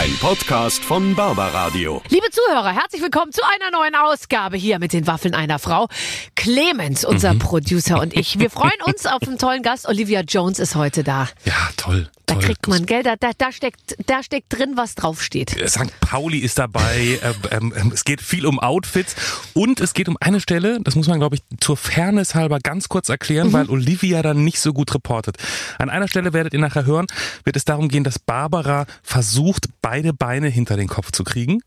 Ein Podcast von Barbaradio. Liebe Zuhörer, herzlich willkommen zu einer neuen Ausgabe hier mit den Waffeln einer Frau. Clemens, unser Producer und ich. Wir freuen uns auf einen tollen Gast. Olivia Jones ist heute da. Ja, toll. Da toll. kriegt man Geld, da, da, da, steckt, da steckt drin, was draufsteht. St. Pauli ist dabei. ähm, ähm, es geht viel um Outfits und es geht um eine Stelle, das muss man, glaube ich, zur Fairness halber ganz kurz erklären, weil Olivia dann nicht so gut reportet. An einer Stelle werdet ihr nachher hören, wird es darum gehen, dass Barbara versucht, beide Beine hinter den Kopf zu kriegen.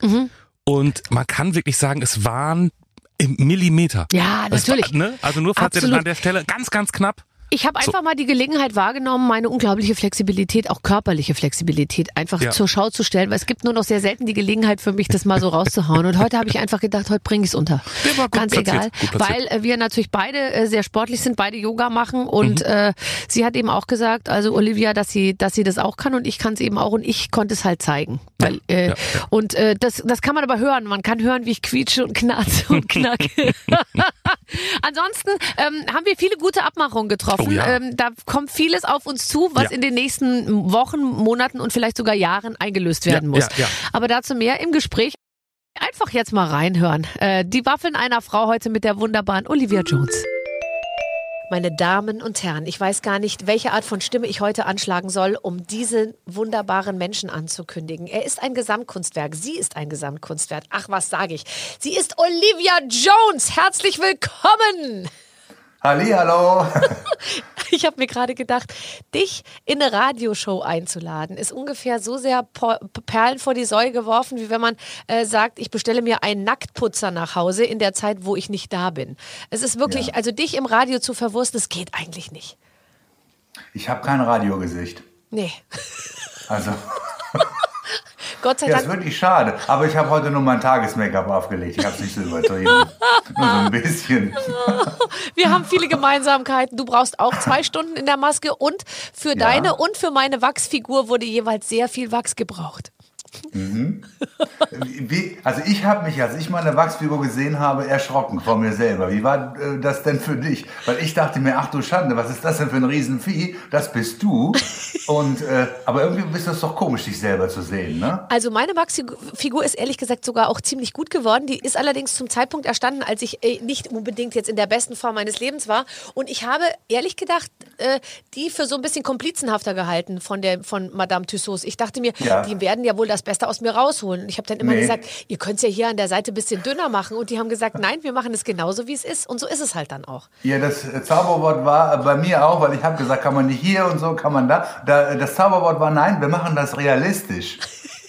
Und man kann wirklich sagen, es waren im Millimeter. Ja, natürlich. War, ne? Also nur falls ihr das an der Stelle ganz, ganz knapp. Ich habe einfach mal die Gelegenheit wahrgenommen, meine unglaubliche Flexibilität, auch körperliche Flexibilität, einfach Ja. zur Schau zu stellen, weil es gibt nur noch sehr selten die Gelegenheit für mich, das mal so rauszuhauen. Und heute habe ich einfach gedacht, heute bringe ich es unter. Gut Ganz platziert, egal, weil äh, wir natürlich beide äh, sehr sportlich sind, beide Yoga machen und Mhm. äh, sie hat eben auch gesagt, also Olivia, dass sie, dass sie das auch kann und ich kann es eben auch und ich konnte es halt zeigen, weil äh, ja, ja. und äh, das, das kann man aber hören. Man kann hören, wie ich quietsche und knarze und knacke. Ansonsten ähm, haben wir viele gute Abmachungen getroffen. Oh ja. ähm, da kommt vieles auf uns zu, was in den nächsten Wochen, Monaten und vielleicht sogar Jahren eingelöst werden muss. Aber dazu mehr im Gespräch. Einfach jetzt mal reinhören. Äh, die Waffeln einer Frau heute mit der wunderbaren Olivia Jones. Meine Damen und Herren, ich weiß gar nicht, welche Art von Stimme ich heute anschlagen soll, um diesen wunderbaren Menschen anzukündigen. Er ist ein Gesamtkunstwerk. Sie ist ein Gesamtkunstwerk. Ach, was sage ich? Sie ist Olivia Jones. Herzlich willkommen. Hallihallo. Ich habe mir gerade gedacht, dich in eine Radioshow einzuladen, ist ungefähr so sehr Perlen vor die Säue geworfen, wie wenn man äh, sagt, ich bestelle mir einen Nacktputzer nach Hause in der Zeit, wo ich nicht da bin. Es ist wirklich, Ja. also dich im Radio zu verwursten, das geht eigentlich nicht. Ich habe kein Radiogesicht. Nee. Also, Gott sei ja, ist Dank. wirklich schade. Aber ich habe heute nur mein Tages-Make-up aufgelegt. Ich habe es nicht so übertrieben. nur so ein bisschen. Wir haben viele Gemeinsamkeiten. Du brauchst auch zwei Stunden in der Maske und für deine und für meine Wachsfigur wurde jeweils sehr viel Wachs gebraucht. Wie, also ich habe mich, als ich meine Wachsfigur gesehen habe, erschrocken vor mir selber. Wie war äh, das denn für dich? Weil ich dachte mir, ach du Schande, was ist das denn für ein Riesenvieh? Das bist du. Und äh, aber irgendwie ist das doch komisch, dich selber zu sehen, ne? Also meine Wachsfigur ist ehrlich gesagt sogar auch ziemlich gut geworden. Die ist allerdings zum Zeitpunkt erstanden, als ich äh, nicht unbedingt jetzt in der besten Form meines Lebens war. Und ich habe ehrlich gedacht, äh, die für so ein bisschen komplizenhafter gehalten von der von Madame Tussauds. Ich dachte mir, Ja. die werden ja wohl das Beste aus mir rausholen. Und ich habe dann immer Nee. gesagt, ihr könnt ja hier an der Seite ein bisschen dünner machen. Und die haben gesagt, nein, wir machen es genauso, wie es ist. Und so ist es halt dann auch. Ja, das äh, Zauberwort war äh, bei mir auch, weil ich habe gesagt, kann man nicht hier und so, kann man da. da. äh, Das Zauberwort war nein, wir machen das realistisch.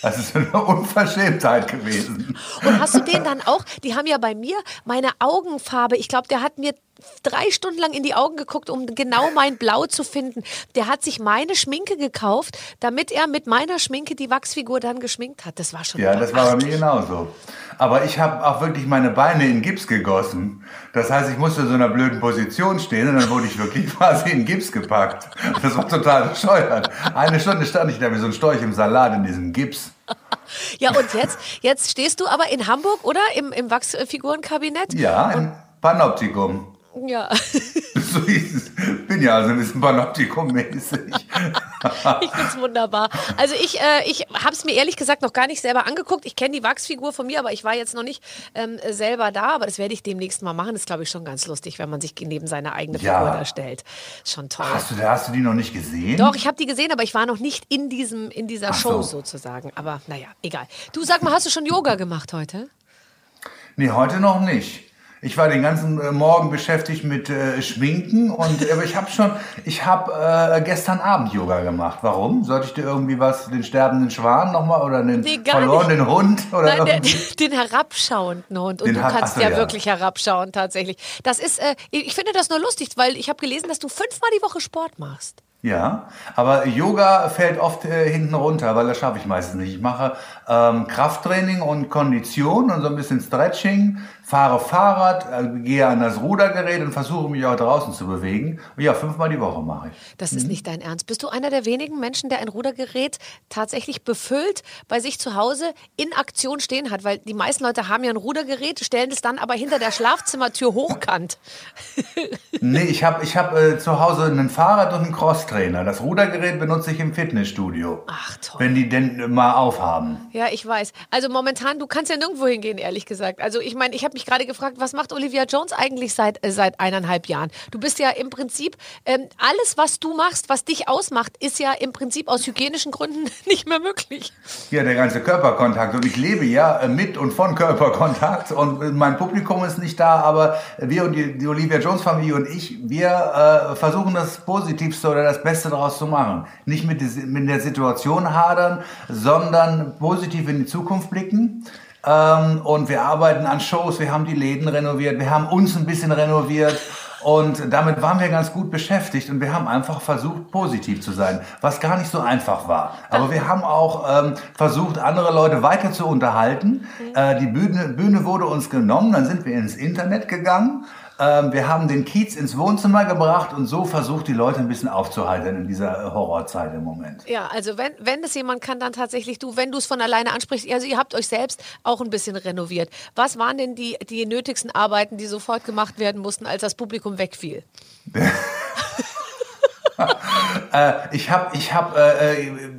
Das ist eine Unverschämtheit gewesen. Und hast du den dann auch? Die haben ja bei mir meine Augenfarbe. Ich glaube, der hat mir drei Stunden lang in die Augen geguckt, um genau mein Blau zu finden. Der hat sich meine Schminke gekauft, damit er mit meiner Schminke die Wachsfigur dann geschminkt hat. Das war schon Ja, das war bei mir genauso. Aber ich habe auch wirklich meine Beine in Gips gegossen. Das heißt, ich musste in so einer blöden Position stehen und dann wurde ich wirklich quasi in Gips gepackt. Das war total bescheuert. Eine Stunde stand ich da wie so ein Storch im Salat in diesem Gips. Ja, und jetzt, jetzt stehst du aber in Hamburg, oder? Im, im Wachsfigurenkabinett? Ja, im Panoptikum. Ja. So hieß es. Bin ja also ein bisschen Panoptikum-mäßig. Ich find's wunderbar. Also ich, äh, ich habe es mir ehrlich gesagt noch gar nicht selber angeguckt. Ich kenne die Wachsfigur von mir, aber ich war jetzt noch nicht ähm, selber da. Aber das werde ich demnächst mal machen. Das ist, glaube ich, schon ganz lustig, wenn man sich neben seine eigene Ja. Figur da stellt. Schon toll. Hast du, hast du die noch nicht gesehen? Doch, ich habe die gesehen, aber ich war noch nicht in diesem in dieser Ach Show so. sozusagen. Aber naja, egal. Du sag mal, hast du schon Yoga gemacht heute? Nee, heute noch nicht. Ich war den ganzen äh, Morgen beschäftigt mit äh, Schminken und aber ich habe schon, ich habe äh, gestern Abend Yoga gemacht. Warum? Sollte ich dir irgendwie was, den sterbenden Schwan nochmal oder den Nee, verlorenen Hund oder Nein, der, den herabschauenden Hund. Und Den du kannst so, ja, ja. wirklich herabschauen, tatsächlich. Das ist, äh, ich finde das nur lustig, weil ich habe gelesen, dass du fünfmal die Woche Sport machst. Ja, aber Yoga fällt oft äh, hinten runter, weil das schaffe ich meistens nicht. Ich mache ähm, Krafttraining und Kondition und so ein bisschen Stretching fahre Fahrrad, äh, gehe an das Rudergerät und versuche mich auch draußen zu bewegen. Ja, fünfmal die Woche mache ich. Das ist nicht dein Ernst. Bist du einer der wenigen Menschen, der ein Rudergerät tatsächlich befüllt bei sich zu Hause in Aktion stehen hat? Weil die meisten Leute haben ja ein Rudergerät, stellen es dann aber hinter der Schlafzimmertür hochkant. Nee, ich habe ich hab, äh, zu Hause ein Fahrrad und einen Crosstrainer. Das Rudergerät benutze ich im Fitnessstudio. Ach toll. Wenn die denn mal aufhaben. Ja, ich weiß. Also momentan, du kannst ja nirgendwo hingehen, ehrlich gesagt. Also ich meine, ich habe mich gerade gefragt, was macht Olivia Jones eigentlich seit, äh, seit eineinhalb Jahren? Du bist ja im Prinzip, ähm, alles, was du machst, was dich ausmacht, ist ja im Prinzip aus hygienischen Gründen nicht mehr möglich. Ja, der ganze Körperkontakt. Und ich lebe ja äh, mit und von Körperkontakt. Und äh, mein Publikum ist nicht da, aber wir und die, die Olivia Jones Familie und ich, wir äh, versuchen das Positivste oder das Beste daraus zu machen. Nicht mit, mit der Situation hadern, sondern positiv in die Zukunft blicken. Ähm, und wir arbeiten an Shows, wir haben die Läden renoviert, wir haben uns ein bisschen renoviert. Und damit waren wir ganz gut beschäftigt und wir haben einfach versucht, positiv zu sein, was gar nicht so einfach war. Aber wir haben auch ähm, versucht, andere Leute weiter zu unterhalten. Äh, die Bühne, Bühne wurde uns genommen, dann sind wir ins Internet gegangen. Ähm, wir haben den Kiez ins Wohnzimmer gebracht und so versucht, die Leute ein bisschen aufzuhalten in dieser Horrorzeit im Moment. Ja, also wenn, wenn es jemand kann, dann tatsächlich du, wenn du es von alleine ansprichst. Also ihr habt euch selbst auch ein bisschen renoviert. Was waren denn die, die nötigsten Arbeiten, die sofort gemacht werden mussten, als das Publikum wegfiel? Äh, ich habe, ich habe, äh, äh,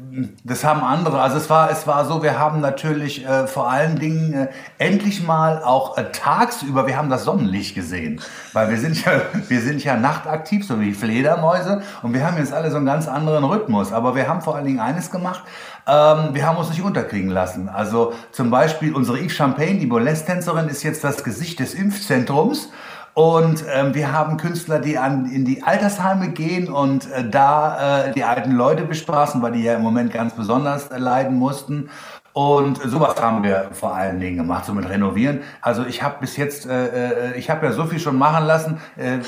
das haben andere. Also es war, es war so, wir haben natürlich äh, vor allen Dingen äh, endlich mal auch äh, tagsüber, wir haben das Sonnenlicht gesehen, weil wir sind ja, wir sind ja nachtaktiv, so wie Fledermäuse, und wir haben jetzt alle so einen ganz anderen Rhythmus. Aber wir haben vor allen Dingen eines gemacht. Ähm, wir haben uns nicht unterkriegen lassen. Also zum Beispiel unsere Yves Champagne, die Burlesque-Tänzerin, ist jetzt das Gesicht des Impfzentrums. Und ähm, wir haben Künstler, die an, in die Altersheime gehen und äh, da äh, die alten Leute bespaßen, weil die ja im Moment ganz besonders äh, leiden mussten. Und sowas haben wir vor allen Dingen gemacht, so mit Renovieren. Also ich habe bis jetzt, äh, äh, ich habe ja so viel schon machen lassen. Äh,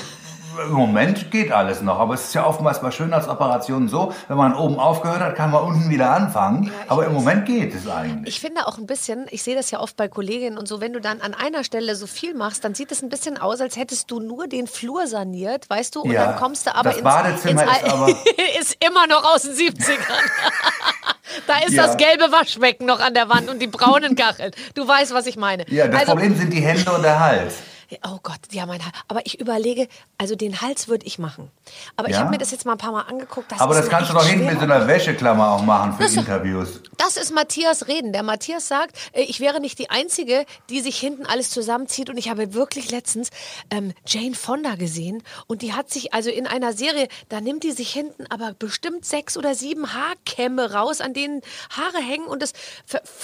im Moment geht alles noch, aber es ist ja oftmals bei Schönheitsoperationen so, wenn man oben aufgehört hat, kann man unten wieder anfangen. Ja, aber im. Moment geht es eigentlich. Ich finde auch ein bisschen, ich sehe das ja oft bei Kolleginnen und so, wenn du dann an einer Stelle so viel machst, dann sieht es ein bisschen aus, als hättest du nur den Flur saniert, weißt du? Und Ja, dann kommst du aber das ins, Badezimmer ins ist aber- ist immer noch aus den 70ern. da ist Ja. das gelbe Waschbecken noch an der Wand und die braunen Kacheln. Du weißt, was ich meine. ja, das also, Problem sind die Hände und der Hals. Oh Gott, ja, mein Hals. Aber ich überlege, also den Hals würde ich machen. Aber ich Ja? habe mir das jetzt mal ein paar Mal angeguckt. Das Aber das kannst du doch hinten mit so einer Wäscheklammer auch machen für Das- Interviews. Das ist Matthias Reden. Der Matthias sagt, äh, ich wäre nicht die Einzige, die sich hinten alles zusammenzieht. Und ich habe wirklich letztens ähm, Jane Fonda gesehen. Und die hat sich also in einer Serie, da nimmt die sich hinten aber bestimmt sechs oder sieben Haarkämme raus, an denen Haare hängen. Und das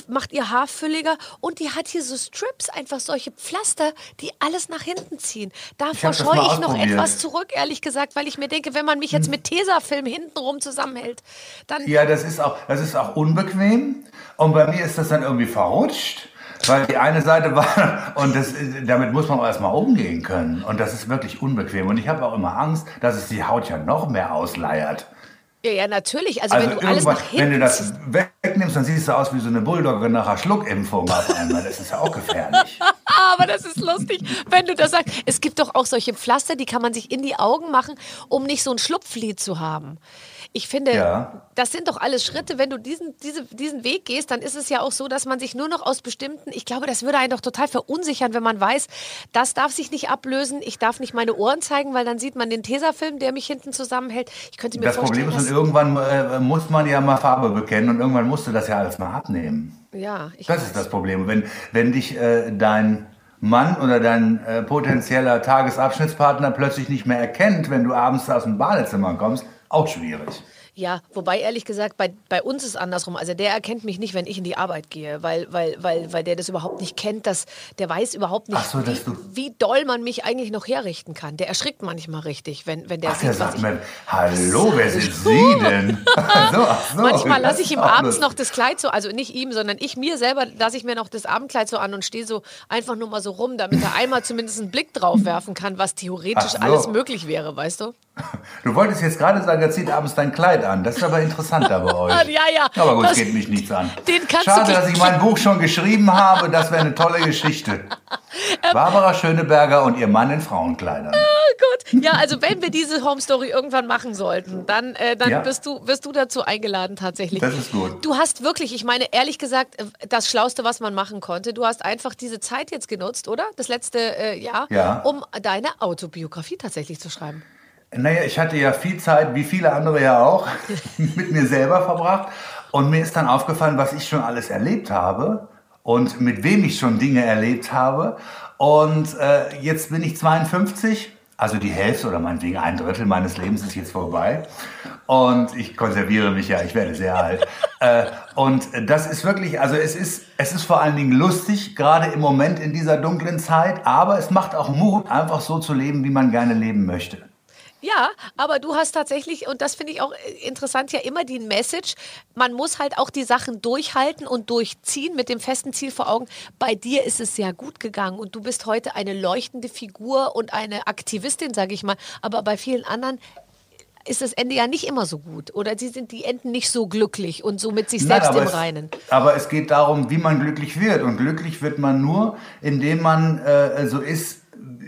macht ihr Haar fülliger. Und die hat hier so Strips, einfach solche Pflaster, die alles nach hinten ziehen. Davor das scheue ich noch etwas zurück, ehrlich gesagt, weil ich mir denke, wenn man mich jetzt mit Tesafilm hintenrum zusammenhält, dann Ja, das ist auch, das ist auch unbequem. Und bei mir ist das dann irgendwie verrutscht. Weil die eine Seite war, und das, damit muss man auch erstmal umgehen können. Und das ist wirklich unbequem. Und ich habe auch immer Angst, dass es die Haut ja noch mehr ausleiert. Ja, ja, natürlich. Also, Also wenn du alles nach wenn hinten du das wegnimmst, dann siehst du aus wie so eine Bulldogge nach einer Schluckimpfung auf einmal. Das ist ja auch gefährlich. Aber das ist lustig, wenn du das sagst. Es gibt doch auch solche Pflaster, die kann man sich in die Augen machen, um nicht so ein Schlupflied zu haben. Ich finde, Ja. das sind doch alles Schritte. Wenn du diesen, diese, diesen Weg gehst, dann ist es ja auch so, dass man sich nur noch aus bestimmten, ich glaube, das würde einen doch total verunsichern, wenn man weiß, das darf sich nicht ablösen, ich darf nicht meine Ohren zeigen, weil dann sieht man den Tesafilm, der mich hinten zusammenhält. Ich könnte mir Das vorstellen, Problem ist, irgendwann äh, muss man ja mal Farbe bekennen und irgendwann musst du das ja alles mal abnehmen. ja, ich Das weiß. ist das Problem. Wenn, wenn dich äh, dein Mann oder dein äh, potenzieller Tagesabschnittspartner plötzlich nicht mehr erkennt, wenn du abends aus dem Badezimmer kommst, auch schwierig. Ja, wobei ehrlich gesagt, bei, bei uns ist es andersrum. Also der erkennt mich nicht, wenn ich in die Arbeit gehe, weil, weil, weil, weil der das überhaupt nicht kennt, dass, der weiß überhaupt nicht, so, wie, wie doll man mich eigentlich noch herrichten kann. Der erschrickt manchmal richtig, wenn, wenn der Ach, der sieht, was sagt ich... mir, hallo, wer sind Sie denn? so, so, Manchmal lasse ich ihm abends noch das Kleid so, also nicht ihm, sondern ich mir selber lasse ich mir noch das Abendkleid so an und stehe so einfach nur mal so rum, damit er einmal zumindest einen Blick drauf werfen kann, was theoretisch so. alles möglich wäre, weißt du? Du wolltest jetzt gerade sagen, er zieht abends dein Kleid an. Das ist aber interessanter bei euch. Ja, ja. Aber gut, es Das- geht mich nichts an. Den kannst Schade, du dass ich mein Buch schon geschrieben habe. Das wäre eine tolle Geschichte. Barbara Schöneberger und ihr Mann in Frauenkleidern. Gut. Ja, also wenn wir diese Home Story irgendwann machen sollten, dann, äh, dann Ja. bist, du, wirst du dazu eingeladen tatsächlich. Das ist gut. Du hast wirklich, ich meine ehrlich gesagt, äh, das Schlauste, was man machen konnte. Du hast einfach diese Zeit jetzt genutzt, oder? Das letzte äh, Jahr, Ja. um deine Autobiografie tatsächlich zu schreiben. Naja, ich hatte ja viel Zeit, wie viele andere ja auch, mit mir selber verbracht. Und mir ist dann aufgefallen, was ich schon alles erlebt habe und mit wem ich schon Dinge erlebt habe. Und äh, jetzt bin ich 52, also die Hälfte oder meinetwegen ein Drittel meines Lebens ist jetzt vorbei. Und ich konserviere mich ja, ich werde sehr alt. äh, und das ist wirklich, also es ist, es ist vor allen Dingen lustig, gerade im Moment in dieser dunklen Zeit, aber es macht auch Mut, einfach so zu leben, wie man gerne leben möchte. Ja, aber du hast tatsächlich, und das finde ich auch äh, interessant, ja immer die Message, man muss halt auch die Sachen durchhalten und durchziehen mit dem festen Ziel vor Augen. Bei dir ist es sehr gut gegangen und du bist heute eine leuchtende Figur und eine Aktivistin, sage ich mal. Aber bei vielen anderen ist das Ende ja nicht immer so gut oder sie sind die Enden nicht so glücklich und so mit sich Nein, selbst aber im es, Reinen. Aber es geht darum, wie man glücklich wird. Und glücklich wird man nur, indem man äh, so ist,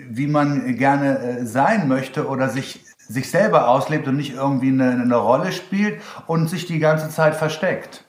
wie man gerne äh, sein möchte oder sich, sich selber auslebt und nicht irgendwie eine, eine Rolle spielt und sich die ganze Zeit versteckt.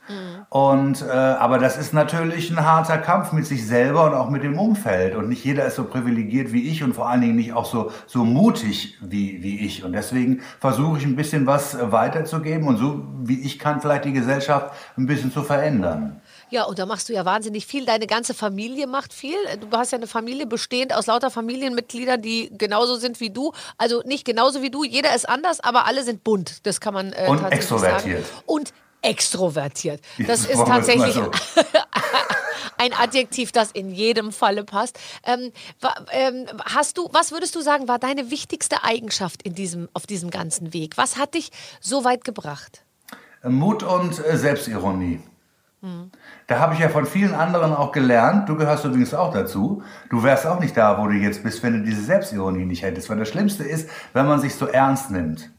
Und äh, aber das ist natürlich ein harter Kampf mit sich selber und auch mit dem Umfeld. Und nicht jeder ist so privilegiert wie ich und vor allen Dingen nicht auch so, so mutig wie, wie ich. Und deswegen versuche ich ein bisschen was weiterzugeben und so wie ich kann, vielleicht die Gesellschaft ein bisschen zu verändern. Ja, und da machst du ja wahnsinnig viel. Deine ganze Familie macht viel. Du hast ja eine Familie bestehend aus lauter Familienmitgliedern, die genauso sind wie du. Also nicht genauso wie du, jeder ist anders, aber alle sind bunt. Das kann man äh, Und tatsächlich extrovertiert. sagen. Und extrovertiert. Das ist tatsächlich so. ein Adjektiv, das in jedem Falle passt. Ähm, ähm, hast du, was würdest du sagen, war deine wichtigste Eigenschaft in diesem, auf diesem ganzen Weg? Was hat dich so weit gebracht? Mut und äh, Selbstironie. Da habe ich ja von vielen anderen auch gelernt, du gehörst übrigens auch dazu, du wärst auch nicht da, wo du jetzt bist, wenn du diese Selbstironie nicht hättest. Weil das Schlimmste ist, wenn man sich so ernst nimmt.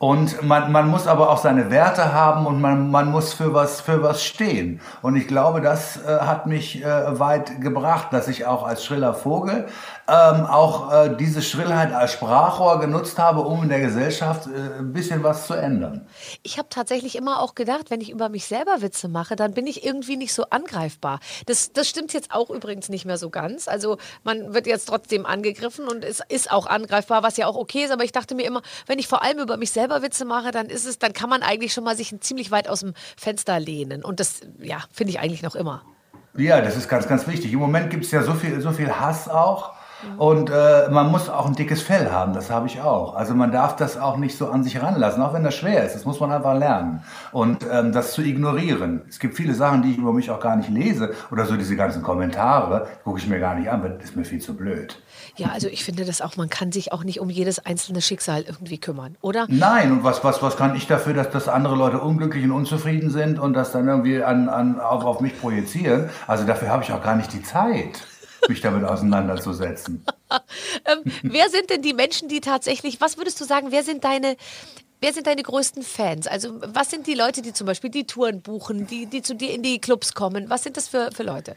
Und man, man muss aber auch seine Werte haben und man, man muss für was, für was stehen. Und ich glaube, das äh, hat mich äh, weit gebracht, dass ich auch als schriller Vogel ähm, auch äh, diese Schrillheit als Sprachrohr genutzt habe, um in der Gesellschaft äh, ein bisschen was zu ändern. Ich habe tatsächlich immer auch gedacht, wenn ich über mich selber Witze mache, dann bin ich irgendwie nicht so angreifbar. Das, das stimmt jetzt auch übrigens nicht mehr so ganz. Also man wird jetzt trotzdem angegriffen und es ist auch angreifbar, was ja auch okay ist. Aber ich dachte mir immer, wenn ich vor allem über mich selber Witze mache, dann ist es, dann kann man eigentlich schon mal sich ziemlich weit aus dem Fenster lehnen. Und das, ja, finde ich eigentlich noch immer. Ja, das ist ganz, ganz wichtig. Im Moment gibt es ja so viel, so viel Hass auch. Und äh, man muss auch ein dickes Fell haben, das habe ich auch. Also man darf das auch nicht so an sich ranlassen, auch wenn das schwer ist. Das muss man einfach lernen. Und ähm, das zu ignorieren. Es gibt viele Sachen, die ich über mich auch gar nicht lese. Oder so diese ganzen Kommentare, gucke ich mir gar nicht an, weil das ist mir viel zu blöd. Ja, also ich finde das auch, man kann sich auch nicht um jedes einzelne Schicksal irgendwie kümmern, oder? Nein, und was, was, was kann ich dafür, dass, dass andere Leute unglücklich und unzufrieden sind und das dann irgendwie an, an, auf, auf mich projizieren? Also dafür habe ich auch gar nicht die Zeit, mich damit auseinanderzusetzen. Ähm, wer sind denn die Menschen, die tatsächlich, was würdest du sagen, wer sind deine, wer sind deine größten Fans? Also was sind die Leute, die zum Beispiel die Touren buchen, die, die zu dir in die Clubs kommen? Was sind das für, für Leute?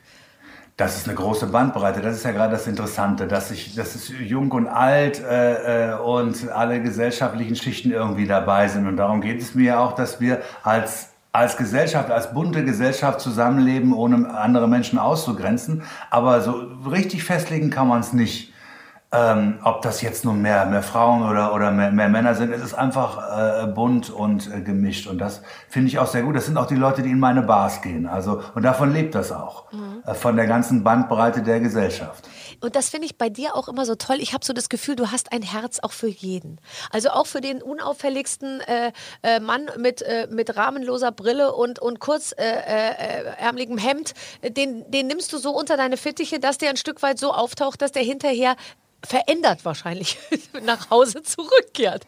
Das ist eine große Bandbreite. Das ist ja gerade das Interessante, dass ich, dass es jung und alt äh, äh, und alle gesellschaftlichen Schichten irgendwie dabei sind. Und darum geht es mir ja auch, dass wir als als Gesellschaft, als bunte Gesellschaft zusammenleben, ohne andere Menschen auszugrenzen. Aber so richtig festlegen kann man es nicht. Ähm, ob das jetzt nun mehr, mehr Frauen oder, oder mehr, mehr Männer sind, es ist einfach äh, bunt und äh, gemischt. Und das finde ich auch sehr gut. Das sind auch die Leute, die in meine Bars gehen. Also, und davon lebt das auch. Äh, von der ganzen Bandbreite der Gesellschaft. Und das finde ich bei dir auch immer so toll. Ich habe so das Gefühl, du hast ein Herz auch für jeden. Also auch für den unauffälligsten äh, äh, Mann mit, äh, mit rahmenloser Brille und, und kurz äh, äh, Hemd. Den, den nimmst du so unter deine Fittiche, dass der ein Stück weit so auftaucht, dass der hinterher verändert wahrscheinlich nach Hause zurückkehrt.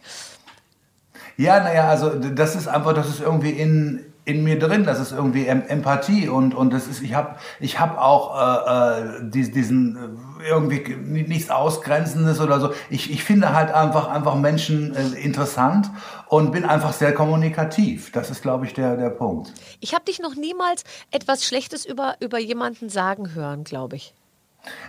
Ja, naja, also das ist einfach, das ist irgendwie in, in mir drin, das ist irgendwie em Empathie und und das ist ich habe ich habe auch äh, äh, diesen äh, irgendwie nichts ausgrenzendes oder so. Ich, ich finde halt einfach einfach Menschen äh, interessant und bin einfach sehr kommunikativ. Das ist glaube ich der der Punkt. Ich habe dich noch niemals etwas Schlechtes über über jemanden sagen hören, glaube ich.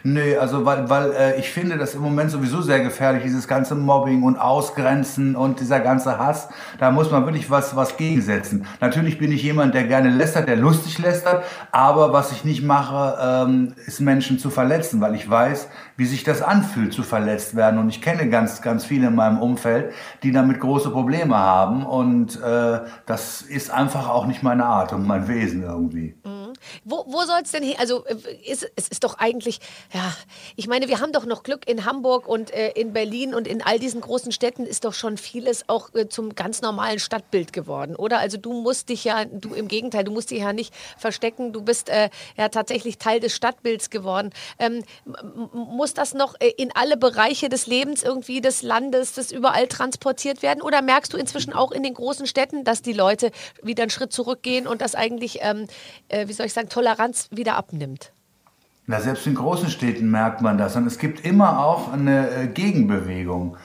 Nee, also weil, weil äh, ich finde das im Moment sowieso sehr gefährlich, dieses ganze Mobbing und Ausgrenzen und dieser ganze Hass. Da muss man wirklich was, was gegensetzen. Natürlich bin ich jemand, der gerne lästert, der lustig lästert, aber was ich nicht mache, ähm, ist Menschen zu verletzen, weil ich weiß, wie sich das anfühlt, zu verletzt werden. Und ich kenne ganz, ganz viele in meinem Umfeld, die damit große Probleme haben. Und äh, das ist einfach auch nicht meine Art und mein Wesen irgendwie. Mhm. Wo, wo soll es denn hin? Also äh, ist, es ist doch eigentlich, ja, ich meine, wir haben doch noch Glück in Hamburg und äh, in Berlin und in all diesen großen Städten ist doch schon vieles auch äh, zum ganz normalen Stadtbild geworden, oder? Also du musst dich ja, du im Gegenteil, du musst dich ja nicht verstecken, du bist äh, ja tatsächlich Teil des Stadtbilds geworden. Ähm, muss das noch äh, in alle Bereiche des Lebens irgendwie des Landes, das überall transportiert werden? Oder merkst du inzwischen auch in den großen Städten, dass die Leute wieder einen Schritt zurückgehen und das eigentlich, ähm, äh, wie soll ich sagen, Toleranz wieder abnimmt. Na, selbst in großen Städten merkt man das. Und es gibt immer auch eine äh, Gegenbewegung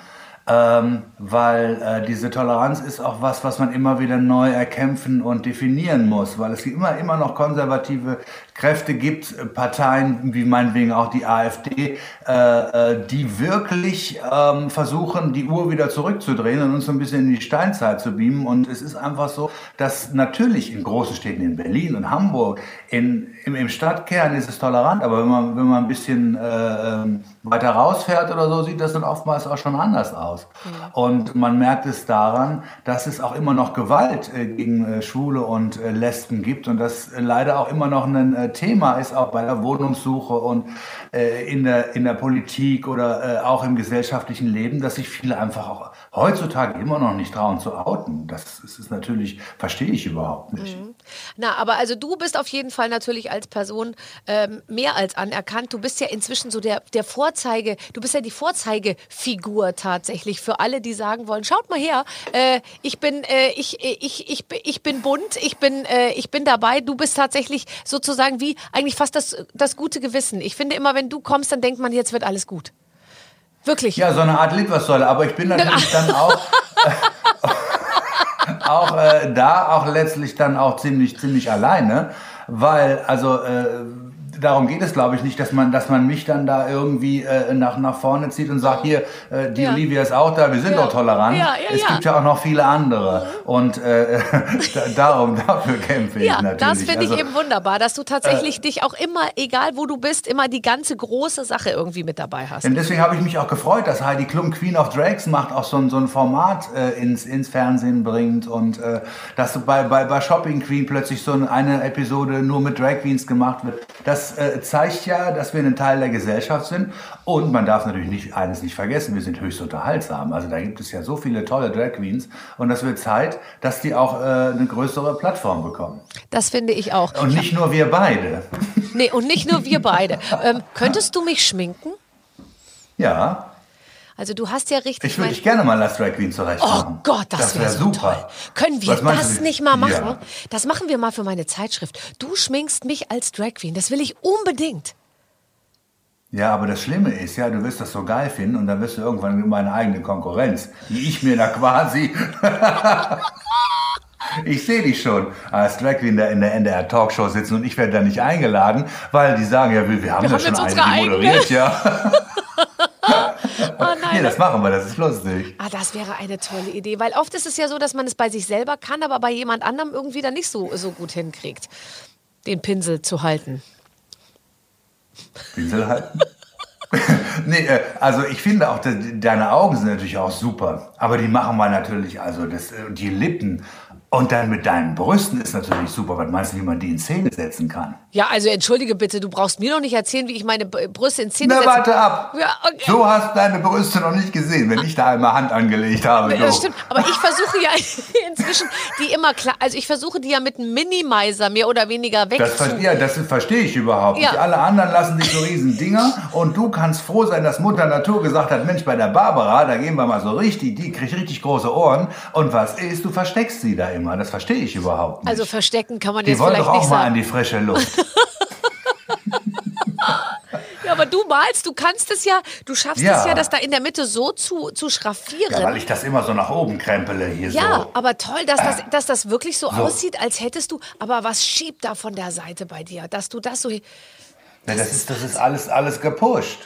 ähm, weil äh, diese Toleranz ist auch was, was man immer wieder neu erkämpfen und definieren muss, weil es immer, immer noch konservative Kräfte gibt, äh, Parteien wie meinetwegen auch die AfD, äh, äh, die wirklich ähm, versuchen, die Uhr wieder zurückzudrehen und uns so ein bisschen in die Steinzeit zu beamen. Und es ist einfach so, dass natürlich in großen Städten, in Berlin und Hamburg, in, im, im Stadtkern ist es tolerant, aber wenn man, wenn man ein bisschen äh, ähm, weiter rausfährt oder so, sieht das dann oftmals auch schon anders aus. Ja. Und man merkt es daran, dass es auch immer noch Gewalt äh, gegen äh, Schwule und äh, Lesben gibt und das leider auch immer noch ein Thema ist, auch bei der Wohnungssuche und in, der, in der Politik oder auch im gesellschaftlichen Leben, dass sich viele einfach auch heutzutage immer noch nicht trauen zu outen. Das, das ist natürlich, verstehe ich überhaupt nicht. Mhm. Na, aber also du bist auf jeden Fall natürlich als Person ähm, mehr als anerkannt. Du bist ja inzwischen so der, der Vorzeige, du bist ja die Vorzeigefigur tatsächlich für alle, die sagen wollen, schaut mal her, äh, ich bin, äh, ich, ich, ich, ich bin bunt, ich bin, äh, ich bin dabei. Du bist tatsächlich sozusagen wie eigentlich fast das, das gute Gewissen. Ich finde immer, wenn du kommst, dann denkt man, jetzt wird alles gut. Wirklich. Ja, so eine Art Litfaßsäule. Aber ich bin natürlich dann auch. auch äh, da auch letztlich dann auch ziemlich, ziemlich alleine, weil, also, äh, darum geht es, glaube ich, nicht, dass man, dass man mich dann da irgendwie äh, nach, nach vorne zieht und sagt, hier, äh, die ja. Olivia ist auch da, wir sind ja. doch tolerant. Ja, es gibt ja auch noch viele andere. Mhm. Und äh, darum, dafür kämpfe ich natürlich. Das finde ich also, eben wunderbar, dass du tatsächlich äh, dich auch immer, egal wo du bist, immer die ganze große Sache irgendwie mit dabei hast. Und deswegen habe ich mich auch gefreut, dass Heidi Klum Queen of Drags macht, auch so ein, so ein Format äh, ins, ins Fernsehen bringt und äh, dass bei, bei, bei Shopping Queen plötzlich so eine Episode nur mit Drag Queens gemacht wird. Das äh, zeigt ja, dass wir ein Teil der Gesellschaft sind. Und man darf natürlich nicht, eines nicht vergessen, wir sind höchst unterhaltsam. Also da gibt es ja so viele tolle Drag Queens. Und das wird Zeit, dass die auch äh, eine größere Plattform bekommen. Das finde ich auch. Und nicht nur wir beide. Nee, und nicht nur wir beide. Ähm, könntest du mich schminken? Ja. Also du hast ja richtig. Ich würde dich gerne mal als Drag Queen zurecht machen. Oh Gott, das, das wäre wär so super. Toll. Können wir das nicht mal machen? Ja. Das machen wir mal für meine Zeitschrift. Du schminkst mich als Drag Queen. Das will ich unbedingt. Ja, aber das Schlimme ist ja, du wirst das so geil finden und dann wirst du irgendwann meine eigene Konkurrenz, die ich mir da quasi. ich sehe dich schon als Drag Queen in der NDR Talkshow sitzen und ich werde da nicht eingeladen, weil die sagen ja, wir, wir haben wir ja haben schon eine, die moderiert, ja. Oh nein. Nee, das machen wir, das ist lustig. Ah, das wäre eine tolle Idee, weil oft ist es ja so, dass man es bei sich selber kann, aber bei jemand anderem irgendwie dann nicht so, so gut hinkriegt, den Pinsel zu halten. Pinsel halten? nee, äh, also ich finde auch, deine Augen sind natürlich auch super. Aber die machen wir natürlich, also das, äh, die Lippen und dann mit deinen Brüsten ist natürlich super. Was meinst du, wie man die in Szene setzen kann? Ja, also entschuldige bitte, du brauchst mir noch nicht erzählen, wie ich meine Brüste in Szene setze. Na, warte ab. Ja, okay. So hast deine Brüste noch nicht gesehen, wenn ich da einmal Hand angelegt habe. Das stimmt, aber ich versuche ja inzwischen die immer klar, also ich versuche die ja mit einem Minimizer mehr oder weniger weg das, ja, das verstehe ich überhaupt ja. nicht. Alle anderen lassen sich so riesen Dinger und du kannst froh sein, dass Mutter Natur gesagt hat, Mensch, bei der Barbara, da gehen wir mal so richtig, die kriegt richtig große Ohren und was ist, du versteckst sie da immer immer. Das verstehe ich überhaupt nicht. Also verstecken kann man die jetzt wollen vielleicht doch auch nicht mal sagen. an die frische Luft. Ja, aber du malst, du kannst es ja, du schaffst Ja. es ja, das da in der Mitte so zu, zu schraffieren. ja, weil ich das immer so nach oben krempele hier Ja, so. aber toll, dass das, dass das wirklich so, aussieht, als hättest du. Aber was schiebt da von der Seite bei dir, dass du das so. Ja, das, ist, das ist alles, alles gepusht.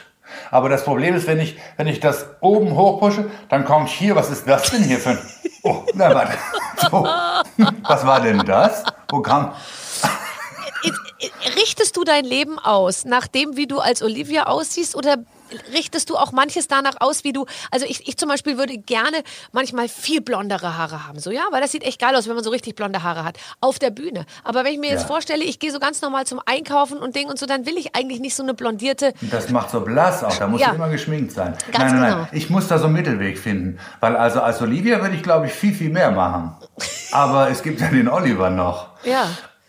Aber das Problem ist, wenn ich, wenn ich das oben hochpushe, dann kommt hier, was ist das denn hier für ein. Oh, na warte. So. Was war denn das? Wo kam. Richtest du dein Leben aus, nach dem, wie du als Olivia aussiehst, oder richtest du auch manches danach aus, wie du. Also ich, ich zum Beispiel würde gerne manchmal viel blondere Haare haben. So, ja, weil das sieht echt geil aus, wenn man so richtig blonde Haare hat. Auf der Bühne. Aber wenn ich mir jetzt Ja. vorstelle, ich gehe so ganz normal zum Einkaufen und Ding und so, dann will ich eigentlich nicht so eine blondierte. Das macht so blass auch, da muss Ja. immer geschminkt sein. Ganz nein, nein, genau. nein, ich muss da so einen Mittelweg finden. Weil also als Olivia würde ich, glaube ich, viel, viel mehr machen. Aber es gibt ja den Oliver noch. Ja.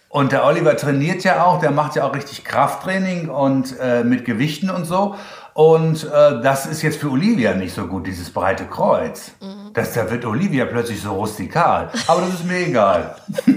Und der Oliver trainiert ja auch, der macht ja auch richtig Krafttraining und äh, mit Gewichten und so. Und äh, das ist jetzt für Olivia nicht so gut, dieses breite Kreuz. Mhm. Das, da wird Olivia plötzlich so rustikal. Aber das ist mir egal.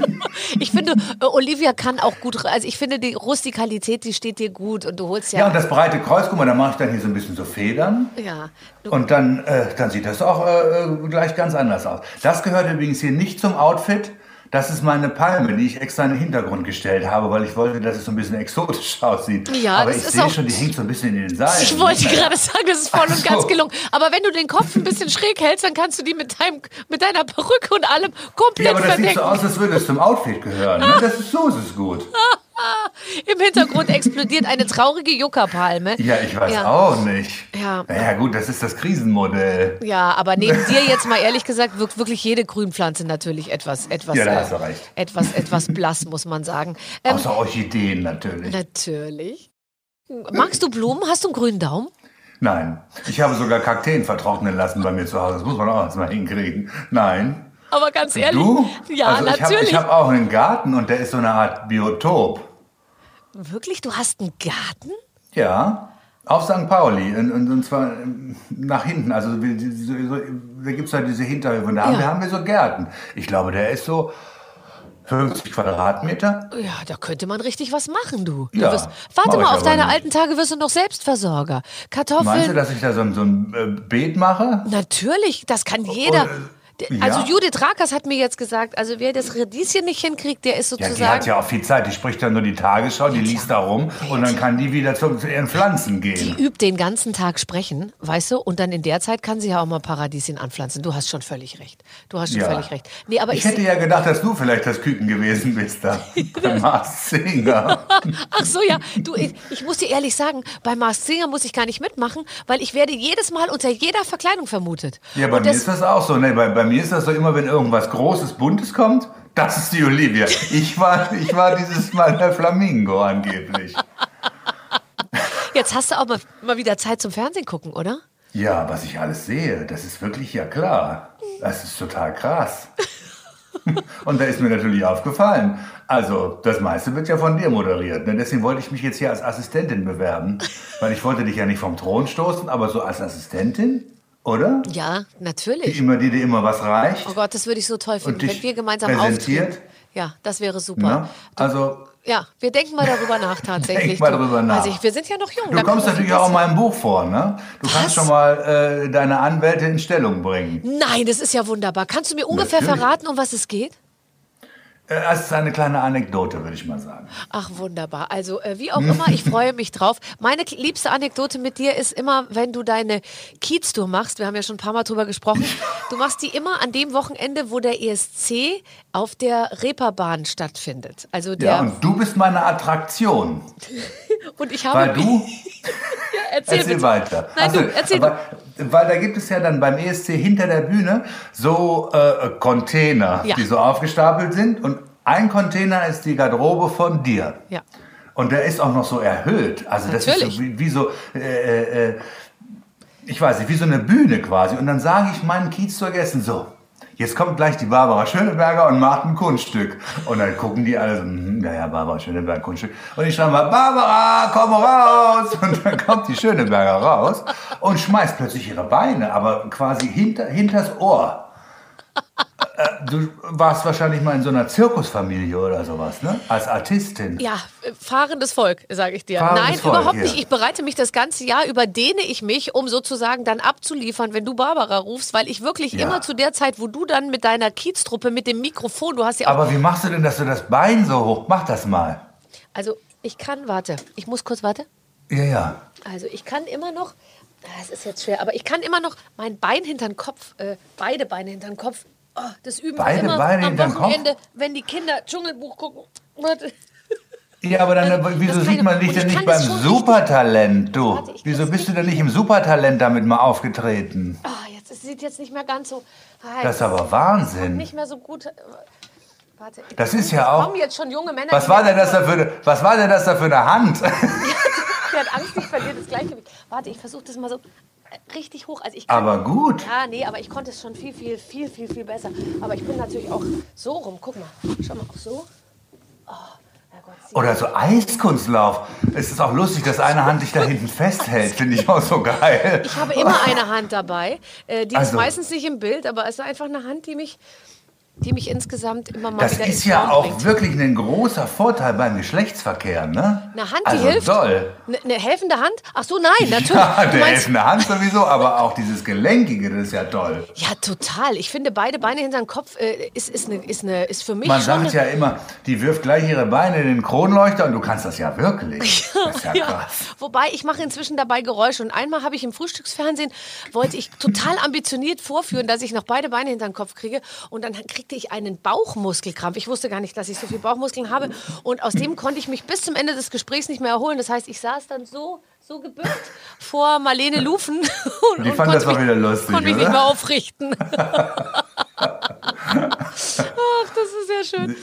Ich finde, äh, Olivia kann auch gut. Also ich finde, die Rustikalität, die steht dir gut und du holst ja. Ja, und das breite Kreuz, guck mal, da mache ich dann hier so ein bisschen so Federn. ja. Und dann, äh, dann sieht das auch äh, äh, gleich ganz anders aus. Das gehört übrigens hier nicht zum Outfit. Das ist meine Palme, die ich extra in den Hintergrund gestellt habe, weil ich wollte, dass es so ein bisschen exotisch aussieht. Ja, Aber das ich sehe schon, die hängt so ein bisschen in den Seilen. Ich wollte gerade sagen, das ist voll und Ach ganz so. gelungen. Aber wenn du den Kopf ein bisschen schräg hältst, dann kannst du die mit, deinem, mit deiner Perücke und allem komplett Ja, aber das sieht verdecken. so aus, als würde es zum Outfit gehören. Ne? Das ist so, ist es gut. Im Hintergrund explodiert eine traurige Juckerpalme. Ja, ich weiß Ja. auch nicht. Ja. Naja, gut, das ist das Krisenmodell. Ja, aber neben dir jetzt mal ehrlich gesagt wirkt wirklich jede Grünpflanze natürlich etwas, etwas, Ja, da äh, hast du recht. etwas, etwas blass, muss man sagen. Ähm, Außer Orchideen natürlich. natürlich. Magst du Blumen? Hast du einen grünen Daumen? Nein, ich habe sogar Kakteen vertrocknen lassen bei mir zu Hause. Das muss man auch erstmal hinkriegen. Nein. Aber ganz ehrlich. Du? Ja, also ich habe natürlich. ich hab auch einen Garten und der ist so eine Art Biotop. Wirklich? Du hast einen Garten? Ja, auf St. Pauli. Und, und, und zwar ähm, nach hinten. Also da gibt es halt diese Hinterhöfe. Und da haben, Ja. wir, haben wir so Gärten. Ich glaube, der ist so 50 Quadratmeter. Ja, da könnte man richtig was machen, du. du Ja, wirst, warte mal, auf deine nicht. alten Tage wirst du noch Selbstversorger. Kartoffeln. Meinst du, dass ich da so, ein- so ein äh, Beet mache? Natürlich, das kann jeder. Und, Also ja. Judith Rakers hat mir jetzt gesagt, also wer das Radieschen nicht hinkriegt, der ist Ja, sozusagen. die hat ja auch viel Zeit. Die spricht dann nur die Tagesschau, die liest da rum und dann kann die wieder zu, zu ihren Pflanzen die gehen. übt den ganzen Tag sprechen, weißt du? Und dann in der Zeit kann sie ja auch mal Paradieschen anpflanzen. Du hast schon völlig recht. Du hast schon Ja. völlig recht. Nee, aber ich, Ich hätte ja gedacht, dass du vielleicht das Küken gewesen bist da. Bei Mars Singer. Ach so, ja. Du, ich, ich muss dir ehrlich sagen, bei Mars Singer muss ich gar nicht mitmachen, weil ich werde jedes Mal unter jeder Verkleidung vermutet. Ja, bei Und mir das- ist das auch so. Ne, bei, bei mir ist das so immer, wenn irgendwas Großes, Buntes kommt, das ist die Olivia. Ich war, ich war dieses Mal der Flamingo angeblich. Jetzt hast du auch mal, mal wieder Zeit zum Fernsehen gucken, oder? Ja, was ich alles sehe, das ist wirklich ja klar. Das ist total krass. Und da ist mir natürlich aufgefallen. Also, das meiste wird ja von dir moderiert. Ne? Deswegen wollte ich mich jetzt hier als Assistentin bewerben. Weil ich wollte dich ja nicht vom Thron stoßen, aber so als Assistentin, oder? Ja, Die, natürlich. immer, die dir immer was reicht. Oh Gott, das würde ich so toll finden, dich wenn wir gemeinsam präsentiert? auftreten. Ja, das wäre super. Ne? Also, Ja, wir denken mal darüber nach tatsächlich. Denk mal du. drüber nach. Also ich, wir sind ja noch jung. du kommst natürlich auch in meinem Buch vor, ne? Du Was? kannst schon mal äh, deine Anwälte in Stellung bringen. Nein, das ist ja wunderbar. Kannst du mir ungefähr Natürlich. verraten, um was es geht? Äh, Das ist eine kleine Anekdote, würde ich mal sagen. Ach, wunderbar. Also, äh, wie auch immer, ich freue mich drauf. Meine liebste Anekdote mit dir ist immer, wenn du deine Kiez-Tour machst. Wir haben ja schon ein paar Mal drüber gesprochen. Du machst die immer an dem Wochenende, wo der ESC auf der Reeperbahn stattfindet. Also der. Ja, und du bist meine Attraktion. und ich habe. Weil du, Ja, erzähl, erzähl weiter. Nein, Ach so, du, erzähl aber, Weil da gibt es ja dann beim ESC hinter der Bühne so äh, Container, Ja. die so aufgestapelt sind. Und ein Container ist die Garderobe von dir. Ja. Und der ist auch noch so erhöht. Also das ist Natürlich. so wie, wie so, äh, äh, äh, ich weiß nicht, wie so eine Bühne quasi. Und dann sage ich meinen Kiez zu Gästen so, jetzt kommt gleich die Barbara Schöneberger und macht ein Kunststück. Und dann gucken die alle so, hm, ja, Barbara Schöneberger, Kunststück. Und ich schreibe mal, Barbara, komm raus. Und dann kommt die Schöneberger raus und schmeißt plötzlich ihre Beine, aber quasi hinter, hinters Ohr. Du warst wahrscheinlich mal in so einer Zirkusfamilie oder sowas, ne? Als Artistin. Ja, äh, fahrendes Volk, sage ich dir. Fahrendes Nein, Volk, überhaupt ja. nicht. Ich bereite mich das ganze Jahr, überdehne ich mich, um sozusagen dann abzuliefern, wenn du Barbara rufst, weil ich wirklich Ja. immer zu der Zeit, wo du dann mit deiner Kieztruppe, mit dem Mikrofon, du hast ja auch. Aber wie machst du denn, dass du das Bein so hoch? Mach das mal. also, ich kann, warte, ich muss kurz, warte. Ja, ja. Also, ich kann immer noch, ah, es ist jetzt schwer, aber ich kann immer noch mein Bein hinter den Kopf, äh, beide Beine hinter den Kopf, oh, das üben wir Beide immer Beine am? Wochenende, wenn die Kinder Dschungelbuch gucken. Ja, aber dann, äh, wieso sieht man ich- dich denn ich nicht beim Supertalent, du? Warte, Wieso bist du denn nicht im Supertalent damit mal aufgetreten? Ah, jetzt, es sieht jetzt nicht mehr ganz so. Ah, Das ist aber Wahnsinn. nicht mehr so gut. Warte, Das ist ja auch- kommen jetzt schon junge Männer. Was die war denn das da für eine, was war denn das da für eine Hand? Der hat Angst, ich verliere das Gleichgewicht. Warte, ich versuche das mal so richtig hoch. Also ich kann, Aber gut. Ja, nee, aber ich konnte es schon viel, viel, viel, viel, viel besser. Aber ich bin natürlich auch so rum. Guck mal, schau mal, auch so. Oh, sieh Oder so Eiskunstlauf. Es ist auch lustig, dass eine Hand dich da hinten festhält. Finde ich auch so geil. Ich habe immer eine Hand dabei. Äh, die ist Also- meistens nicht im Bild, aber es ist einfach eine Hand, die mich, die mich insgesamt immer mal Das wieder ist ins ja auch bringt. wirklich ein großer Vorteil beim Geschlechtsverkehr, ne? Eine Hand, die also hilft. Toll. Eine, eine helfende Hand? Ach so, nein, natürlich. Ja, meinst- helfende Hand sowieso, aber auch dieses Gelenkige, das ist ja toll. Ja, total. Ich finde, beide Beine hinter den Kopf äh, ist, ist, eine, ist, eine, ist für mich Man sagt ja immer, die wirft gleich ihre Beine in den Kronleuchter und du kannst das ja wirklich. Das ist ja Ja, krass. wobei ich mache inzwischen dabei Geräusche und einmal habe ich im Frühstücksfernsehen wollte ich total ambitioniert vorführen, dass ich noch beide Beine hinter den Kopf kriege und dann kriegte ich einen Bauchmuskelkrampf. Ich wusste gar nicht, dass ich so viel Bauchmuskeln habe und aus dem konnte ich mich bis zum Ende des Gesprächs nicht mehr erholen. Das heißt, ich saß dann so so gebückt vor Marlene Lufen und, und fand das mich, wieder lustig, konnte mich oder? nicht mehr aufrichten. Ach, das ist ja schön.